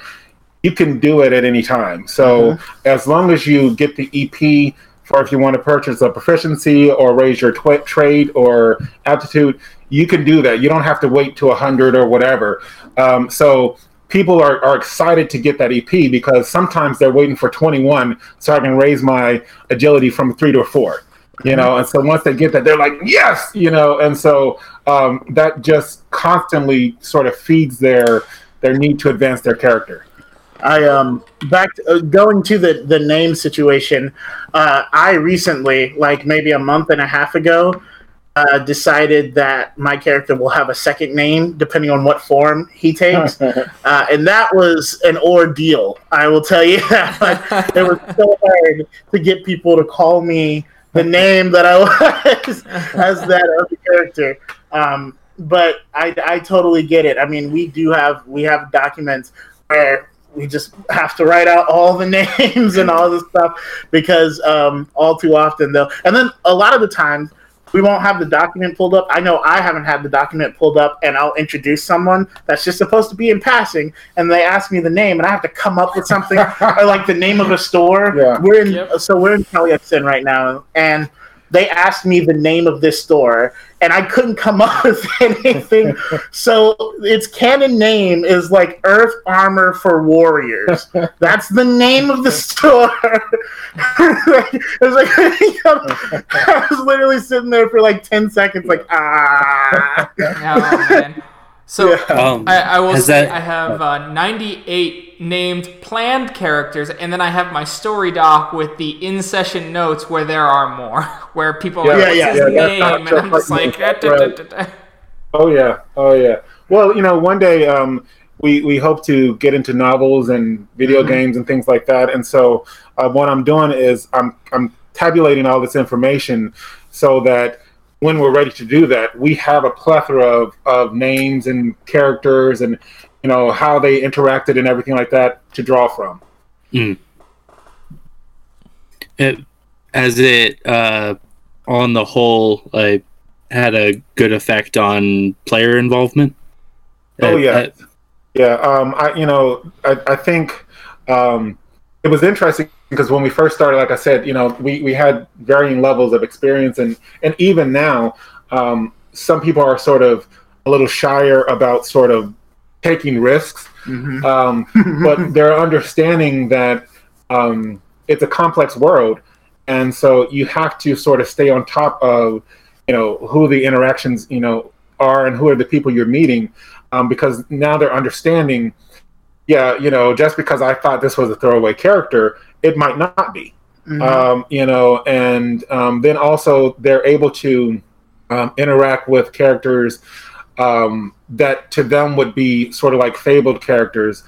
you can do it at any time. So as long as you get the EP for if you want to purchase a proficiency or raise your tw- trade or aptitude, you can do that. You don't have to wait to 100 or whatever. Um, so people are, are excited to get that EP because sometimes they're waiting for 21 so I can raise my agility from three to a four. You know, and so once they get that, they're like, yes, you know, and so um, that just constantly sort of feeds their their need to advance their character. I um back to, uh, going to the the name situation. Uh, I recently, like maybe a month and a half ago, uh, decided that my character will have a second name depending on what form he takes, uh, and that was an ordeal. I will tell you that. it was so hard to get people to call me the name that I was as that other character. Um, but I, I totally get it. I mean, we do have we have documents where we just have to write out all the names and all this stuff because um, all too often they'll and then a lot of the times we won't have the document pulled up. I know I haven't had the document pulled up, and I'll introduce someone that's just supposed to be in passing, and they ask me the name, and I have to come up with something or like the name of a store. Yeah. We're in, Yep. so we're in Taliesin right now, and they asked me the name of this store, and I couldn't come up with anything. so its canon name is like Earth Armor for Warriors. That's the name of the store. it was like I was literally sitting there for like ten seconds, like ah. Oh, man. So Yeah. Um, I, I will say that- I have uh, 98 named planned characters, and then I have my story doc with the in session notes where there are more, where people are Yeah, like, yeah, what's yeah, his that's name? And I'm just like like, "Da, da, da, da, da." Oh yeah, oh yeah. Well, you know, one day um, we we hope to get into novels and video Mhm. games and things like that. And so, uh, what I'm doing is I'm I'm tabulating all this information so that when we're ready to do that, we have a plethora of, of names and characters and you know how they interacted and everything like that to draw from. it, has it uh, on the whole like had a good effect on player involvement? Oh, yeah. uh, Yeah, um, I you know I, I think um, it was interesting because when we first started, like I said, you know we, we had varying levels of experience. And and even now um, some people are sort of a little shyer about sort of taking risks, Mhm. um, but they're understanding that um, it's a complex world, and so you have to sort of stay on top of you know who the interactions you know are and who are the people you're meeting. Um, because now they're understanding yeah you know just because i thought this was a throwaway character it might not be Mhm. um, you know and um, then also they're able to um, interact with characters um, that to them would be sort of like fabled characters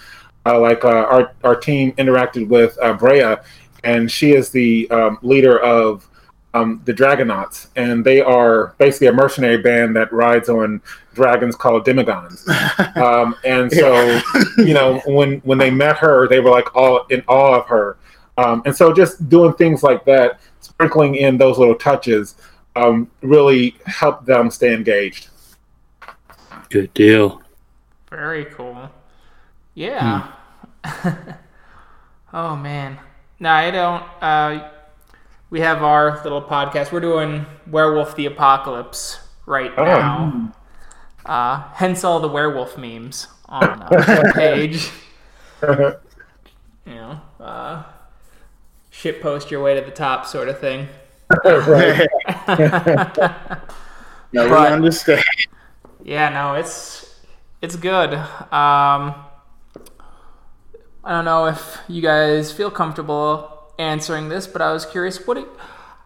uh, like uh, our, our team interacted with uh, Brea and she is the um, leader of um, the Dragonauts, and they are basically a mercenary band that rides on dragons called demigons. Um, and so, you know, when when they met her, they were like all in awe of her. Um, and so, just doing things like that, sprinkling in those little touches, um, really helped them stay engaged. good deal. Very cool. Yeah. oh man. No, I don't. Uh, we have our little podcast. We're doing Werewolf the Apocalypse right Oh. now. Uh, hence all the werewolf memes on uh, the page. You know, uh, shit post your way to the top sort of thing. right. no, we understand. Yeah, no, it's it's good. Um, I don't know if you guys feel comfortable answering this, but I was curious. What do,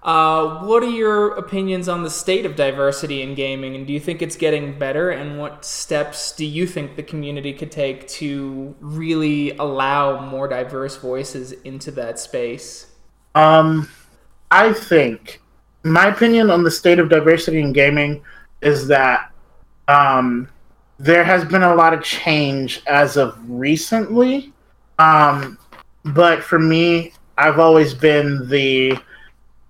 uh, what are your opinions on the state of diversity in gaming, and do you think it's getting better? And what steps do you think the community could take to really allow more diverse voices into that space? Um, I think my opinion on the state of diversity in gaming is that um, there has been a lot of change as of recently. Um, but for me, I've always been the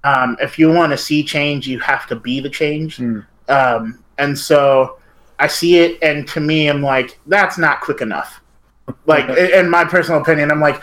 um, if you want to see change, you have to be the change. Hmm. Um, and so I see it, and to me, I'm like, that's not quick enough. Like, in my personal opinion, I'm like,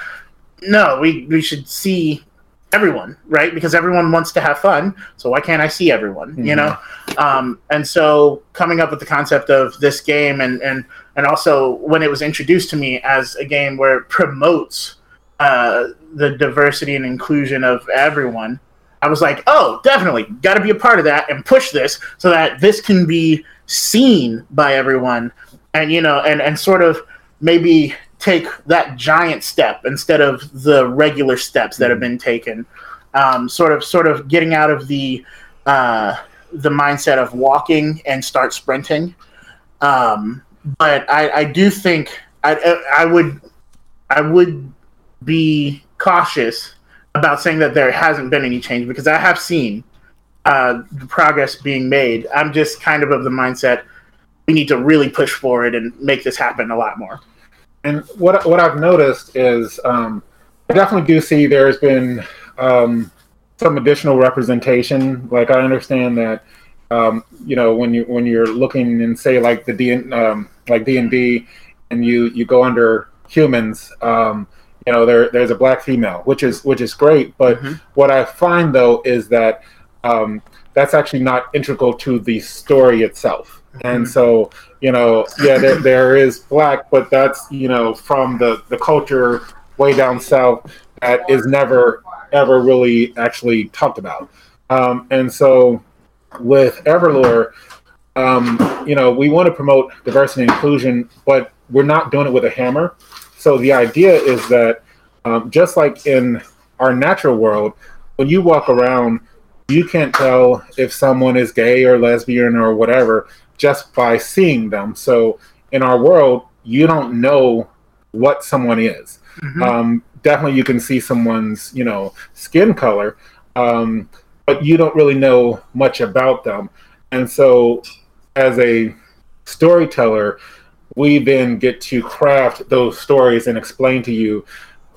no, we, we should see everyone, right? Because everyone wants to have fun. So why can't I see everyone? You know? Um, and so coming up with the concept of this game and, and, and also when it was introduced to me as a game where it promotes uh, the diversity and inclusion of everyone, I was like, oh, definitely got to be a part of that and push this so that this can be seen by everyone and, you know, and, and sort of maybe take that giant step instead of the regular steps that have been taken. Um, sort of, sort of getting out of the uh, the mindset of walking and start sprinting. Um, but I, I do think I, I would I would be cautious about saying that there hasn't been any change because I have seen uh, the progress being made. I'm just kind of of the mindset we need to really push forward and make this happen a lot more. And what what I've noticed is um, I definitely do see there's been um, some additional representation. Like I understand that um, you know when you when you're looking and say like the D um, like D and D, and you you go under humans. Um, you know there there's a black female, which is which is great. But mm-hmm. what I find though is that um, that's actually not integral to the story itself. Mm-hmm. And so you know, yeah, there, there is black, but that's you know from the the culture way down south that is never ever really actually talked about. Um, and so with Everlore, um, you know, we want to promote diversity and inclusion, but we're not doing it with a hammer. So the idea is that um, just like in our natural world, when you walk around, you can't tell if someone is gay or lesbian or whatever just by seeing them. So in our world, you don't know what someone is. Mm-hmm. Um, definitely, you can see someone's you know skin color, um, but you don't really know much about them. And so, as a storyteller, we then get to craft those stories and explain to you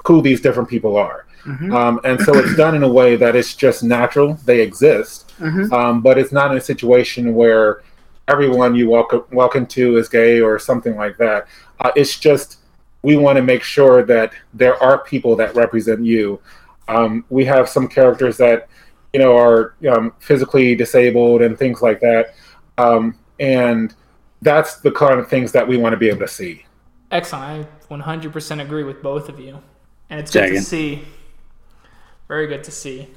who these different people are. Mm-hmm. Um, and so it's done in a way that it's just natural. They exist, mm-hmm. um, but it's not in a situation where everyone you walk walk into is gay or something like that. Uh, it's just we want to make sure that there are people that represent you. Um, we have some characters that you know are um, physically disabled and things like that, um, and that's the kind of things that we want to be able to see. Excellent. I 100% agree with both of you, and it's good to see. Very good to see.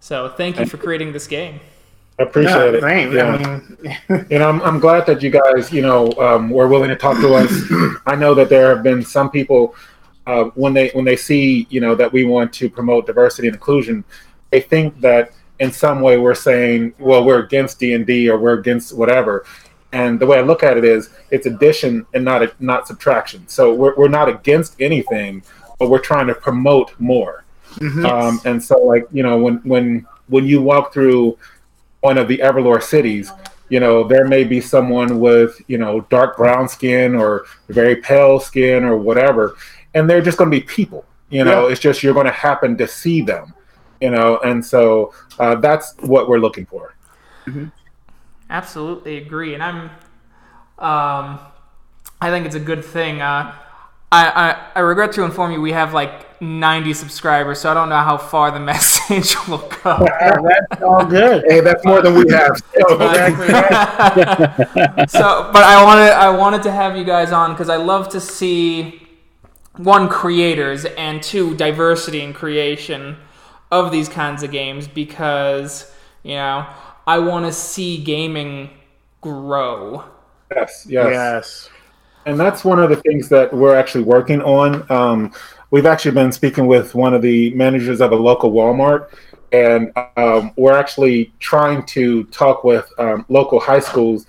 So thank you for creating this game. I appreciate yeah, it. Thanks. Yeah. I mean, you know, I'm, I'm glad that you guys, you know, um, were willing to talk to us. I know that there have been some people uh, when they when they see, you know, that we want to promote diversity and inclusion, they think that in some way we're saying, well, we're against D and D or we're against whatever. And the way I look at it is, it's addition and not a, not subtraction. So we're we're not against anything, but we're trying to promote more. Mm-hmm. Um, and so, like you know, when when when you walk through one of the Everlore cities, you know, there may be someone with, you know, dark brown skin or very pale skin or whatever, and they're just going to be people. You know, yeah. it's just you're going to happen to see them, you know, and so uh, that's what we're looking for. Mm-hmm. Absolutely agree, and I'm, um, I think it's a good thing. Uh, I, I I regret to inform you we have like 90 subscribers, so I don't know how far the message will go. that's all good. Hey, that's more than we have. so, but I wanted I wanted to have you guys on because I love to see one creators and two diversity in creation of these kinds of games because you know I want to see gaming grow. Yes, yes, yes. And that's one of the things that we're actually working on. Um, we've actually been speaking with one of the managers of a local Walmart, and um, we're actually trying to talk with um, local high schools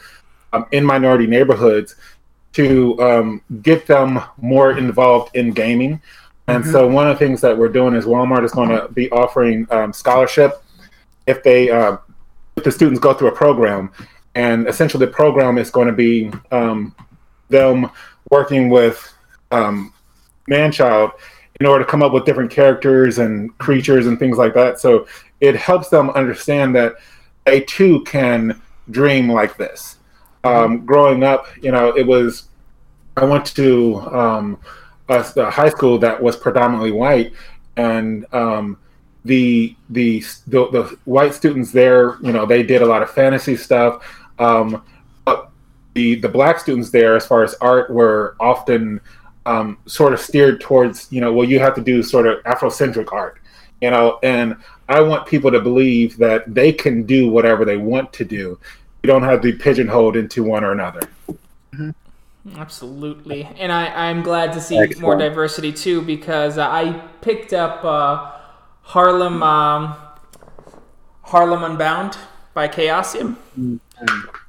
um, in minority neighborhoods to um, get them more involved in gaming. And mm-hmm. so, one of the things that we're doing is Walmart is going to be offering um, scholarship if they uh, if the students go through a program, and essentially the program is going to be um, them working with um, Manchild in order to come up with different characters and creatures and things like that. So it helps them understand that they too can dream like this. Um, growing up, you know, it was I went to um, a, a, high school that was predominantly white, and um, the, the, the the white students there, you know, they did a lot of fantasy stuff. Um, but the the black students there, as far as art, were often um, sort of steered towards, you know, well, you have to do sort of Afrocentric art, you know, and I want people to believe that they can do whatever they want to do. You don't have to be pigeonholed into one or another. Mm-hmm. Absolutely, and I, I'm glad to see Excellent. more diversity too because I picked up uh, Harlem um, Harlem Unbound by Chaosium.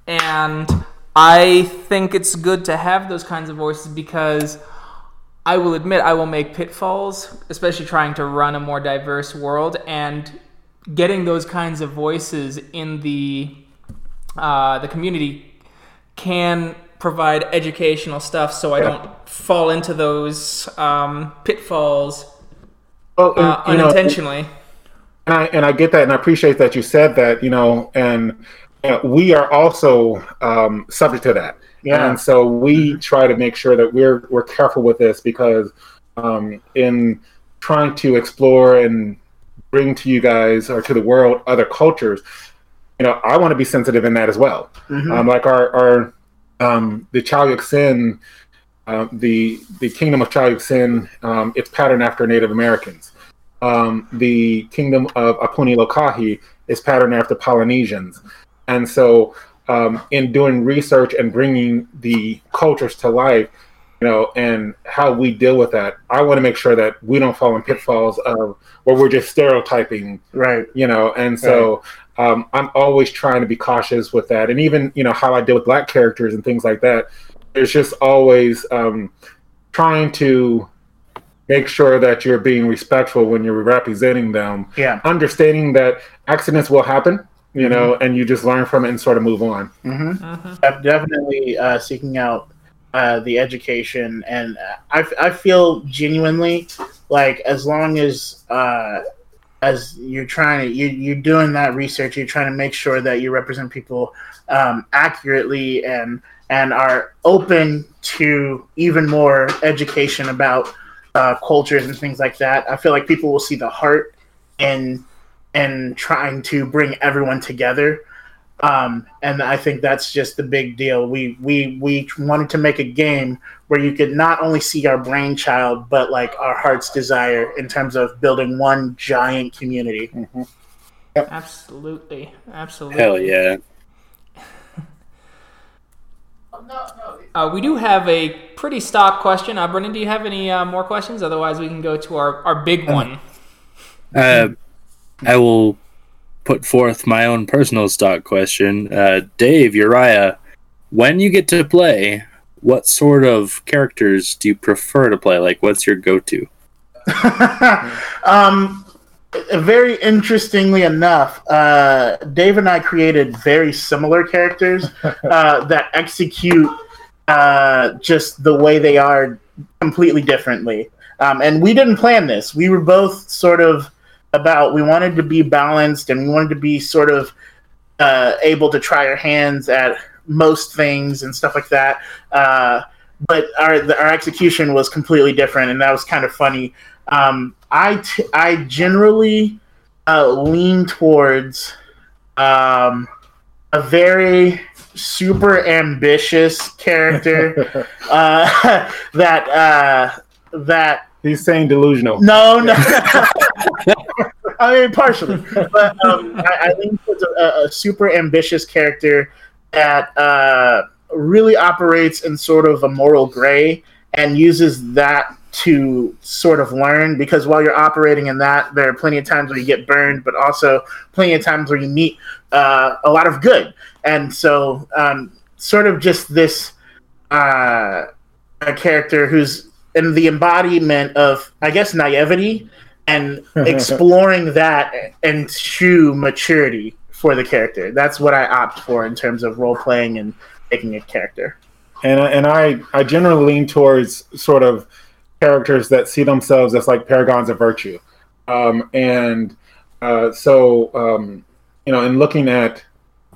And I think it's good to have those kinds of voices because I will admit I will make pitfalls, especially trying to run a more diverse world and getting those kinds of voices in the uh, the community can provide educational stuff so I don't fall into those um, pitfalls Well, uh, you know, unintentionally. and I and I get that, and I appreciate that you said that. You know, and you know, we are also um, subject to that. Yeah. And so we try to make sure that we're we're careful with this because um, in trying to explore and bring to you guys or to the world other cultures, you know, I want to be sensitive in that as well. Um, like our our um, the Chalyuk Sin, uh, the the kingdom of Chalyuk Sin, um, it's patterned after Native Americans. Um, the kingdom of Apuni Lokahi is patterned after Polynesians, and so um, in doing research and bringing the cultures to life, you know, and how we deal with that, I want to make sure that we don't fall in pitfalls of where we're just stereotyping Right. you know and so um, i'm always trying to be cautious with that and even you know how i deal with black characters and things like that there's just always um, trying to make sure that you're being respectful when you're representing them Yeah. understanding that accidents will happen you know and you just learn from it and sort of move on Mm-hmm. Def- Definitely uh, seeking out uh, the education, and I, I feel genuinely like as long as uh, as you're trying to you you're doing that research, you're trying to make sure that you represent people um, accurately and and are open to even more education about uh, cultures and things like that. I feel like people will see the heart in in trying to bring everyone together um, and I think that's just the big deal. We we we wanted to make a game where you could not only see our brainchild, but like our heart's desire in terms of building one giant community. Absolutely, absolutely. Hell yeah. Uh, we do have a pretty stock question. Uh, Brendan, do you have any uh, more questions? Otherwise, we can go to our, our big one. Uh, I will put forth my own personal stock question. Uh, Dave, Uriah, when you get to play, what sort of characters do you prefer to play? Like, what's your go to? um, very interestingly enough, uh, Dave and I created very similar characters uh, that execute uh, just the way they are completely differently. Um, and we didn't plan this. We were both sort of about we wanted to be balanced and we wanted to be sort of uh, able to try our hands at most things and stuff like that. Uh, but our the, our execution was completely different, and that was kind of funny. Um, I t- I generally uh, lean towards um, a very super ambitious character uh, that uh, that he's saying delusional no, no. I mean, partially, but um, I, I think it's a, a super ambitious character that uh, really operates in sort of a moral gray and uses that to sort of learn. Because while you're operating in that, there are plenty of times where you get burned, but also plenty of times where you meet uh, a lot of good. And so, um, sort of just this uh, a character who's in the embodiment of, I guess, naivety and exploring that into maturity for the character. That's what I opt for in terms of role playing and making a character. and and I I generally lean towards sort of characters that see themselves as like paragons of virtue, um, and uh, so um, you know, in looking at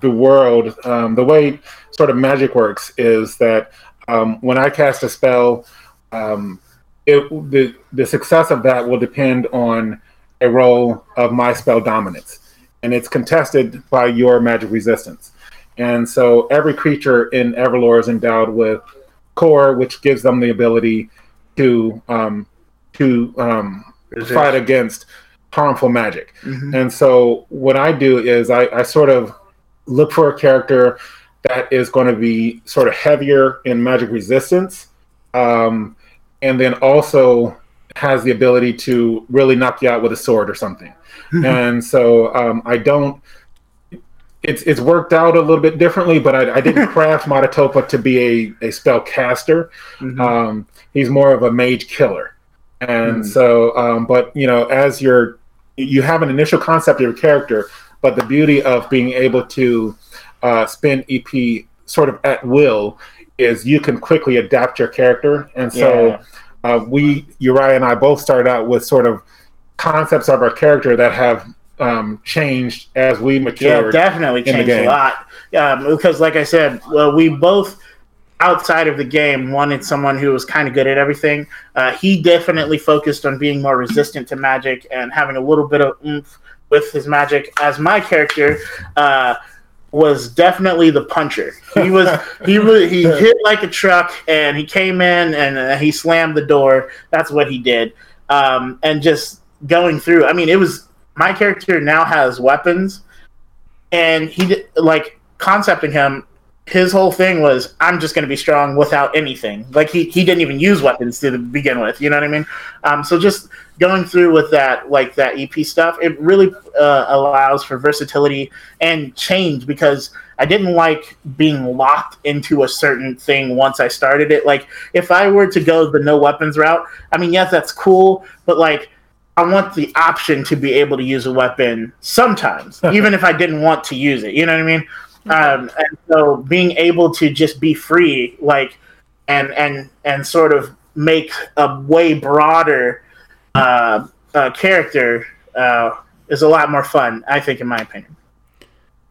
the world, um, the way sort of magic works is that um, when I cast a spell, um, it the the success of that will depend on a roll of my spell dominance, and it's contested by your magic resistance. And so every creature in Everlore is endowed with core, which gives them the ability to um, to um, fight against harmful magic. And so what I do is I, I sort of look for a character that is going to be sort of heavier in magic resistance, um, and then also has the ability to really knock you out with a sword or something. and so um, I don't it's it's worked out a little bit differently, but I, I didn't craft Matatopa to be a, a spell caster. Mhm. Um, he's more of a mage killer, and Mm. so um, but you know as you're you have an initial concept of your character, but the beauty of being able to uh, spin EP sort of at will is you can quickly adapt your character, and so Yeah. uh, we Uriah and I both started out with sort of concepts of our character that have um, changed as we matured. Yeah, definitely changed a lot. Um, because, like I said, well, we both outside of the game wanted someone who was kind of good at everything. Uh, he definitely focused on being more resistant to magic and having a little bit of oomph with his magic. As my character uh, was definitely the puncher. He was he was he hit like a truck and he came in and uh, he slammed the door. That's what he did. Um, and just going through. I mean, it was my character now has weapons and he did, like concepting him his whole thing was i'm just going to be strong without anything. Like he, he didn't even use weapons to begin with you know what i mean? Um, so just going through with that like that ep stuff it really uh, allows for versatility and change because i didn't like being locked into a certain thing once i started it. Like if i were to go the no weapons route i mean yes that's cool but like I want the option to be able to use a weapon sometimes, even if I didn't want to use it. You know what I mean? Um, and so being able to just be free, like, and and and sort of make a way broader uh, uh, character uh, is a lot more fun, I think, in my opinion.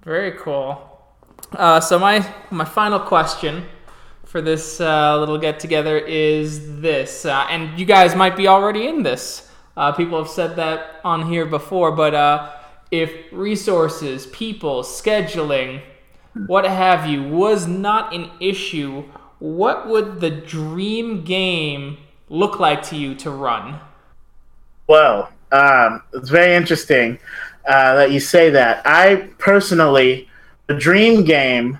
Very cool. Uh, so my my final question for this uh, little get together is this, uh, and you guys might be already in this. Uh, people have said that on here before, but uh, if resources, people, scheduling, what have you, was not an issue, what would the dream game look like to you to run? Well, um, it's very interesting uh, that you say that. I personally, the dream game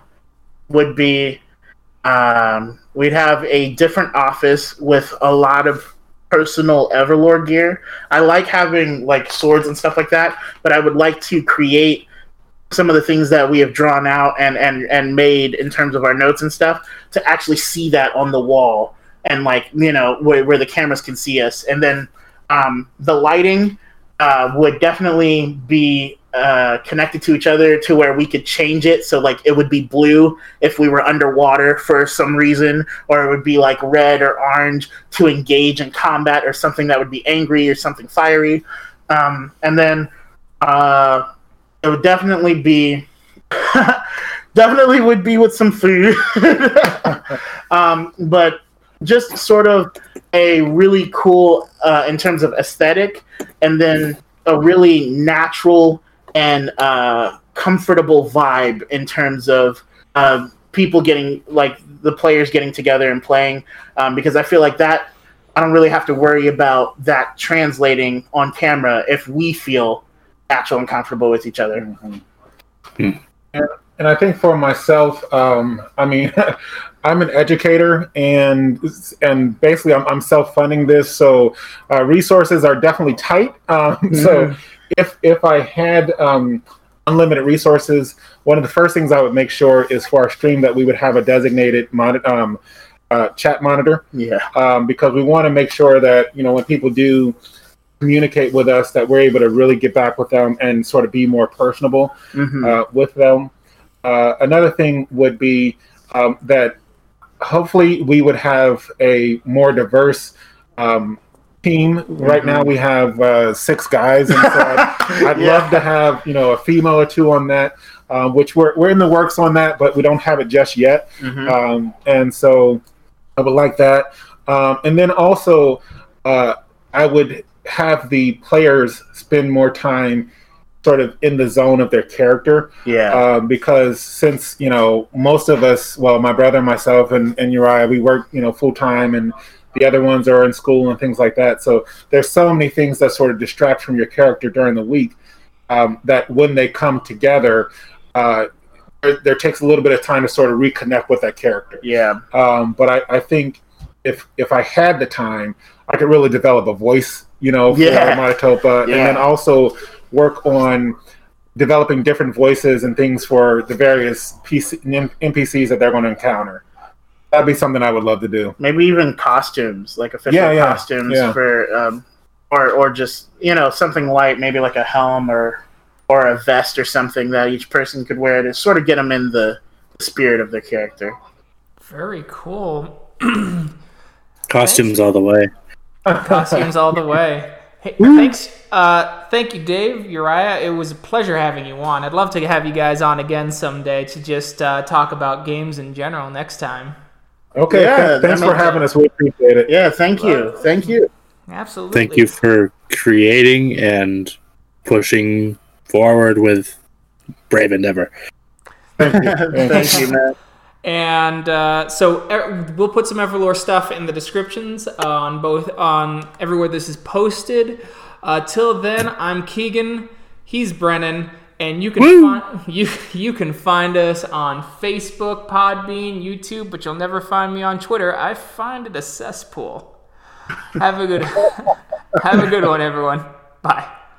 would be um, we'd have a different office with a lot of personal Everlore gear. I like having like swords and stuff like that, but I would like to create some of the things that we have drawn out and and and made in terms of our notes and stuff to actually see that on the wall and like you know where, where the cameras can see us and then um, the lighting uh, would definitely be uh, connected to each other to where we could change it. So like it would be blue if we were underwater for some reason or it would be like red or orange to engage in combat or something that would be angry or something fiery. Um, and then uh, it would definitely be definitely would be with some food. Um, but just sort of a really cool uh, in terms of aesthetic and then a really natural and uh, comfortable vibe in terms of uh, people getting like the players getting together and playing um, because i feel like that i don't really have to worry about that translating on camera if we feel natural and comfortable with each other. And I think for myself, um, I mean, I'm an educator, and and basically, I'm, I'm self-funding this, so uh, resources are definitely tight. Um, So, if if I had um, unlimited resources, one of the first things I would make sure is for our stream that we would have a designated mon- um, uh, chat monitor yeah um, because we want to make sure that you know when people do communicate with us that we're able to really get back with them and sort of be more personable Mhm. uh, with them. Uh, another thing would be um, that hopefully we would have a more diverse um, team. Right now we have uh, six guys, and so I'd, I'd Yeah. love to have you know a female or two on that. Um, which we're, we're in the works on that, but we don't have it just yet. Mhm. Um, and so I would like that. Um, and then also, uh, I would have the players spend more time sort of in the zone of their character yeah um, because since you know most of us well my brother myself and, and uriah we work you know full time and the other ones are in school and things like that so there's so many things that sort of distract from your character during the week um, that when they come together uh, there, there takes a little bit of time to sort of reconnect with that character yeah um, but I, I think if if I had the time, I could really develop a voice, you know, for Yeah. Matatopa, and then also work on developing different voices and things for the various PC, NPCs that they're going to encounter. That'd be something I would love to do. Maybe even costumes, like official Yeah, yeah, costumes yeah. for, um, or or just you know something light, maybe like a helm or or a vest or something that each person could wear to sort of get them in the, the spirit of their character. Very cool. Costumes all the way. Costumes all the way. Hey, thanks. Uh, thank you, Dave, Uriah. It was a pleasure having you on. I'd love to have you guys on again someday to just uh, talk about games in general next time. Okay, Yeah, th- thanks for makes having us. We appreciate it. Yeah, thank you, thank you. Absolutely. Thank you for creating and pushing forward with Brave Endeavor. Thank you. thank you, man. And uh, so er, we'll put some Everlore stuff in the descriptions on both on everywhere this is posted. Uh, till then, I'm Keegan. He's Brennan, and you can find you you can find us on Facebook, Podbean, YouTube, but you'll never find me on Twitter. I find it a cesspool. Have a good have a good one, everyone. Bye.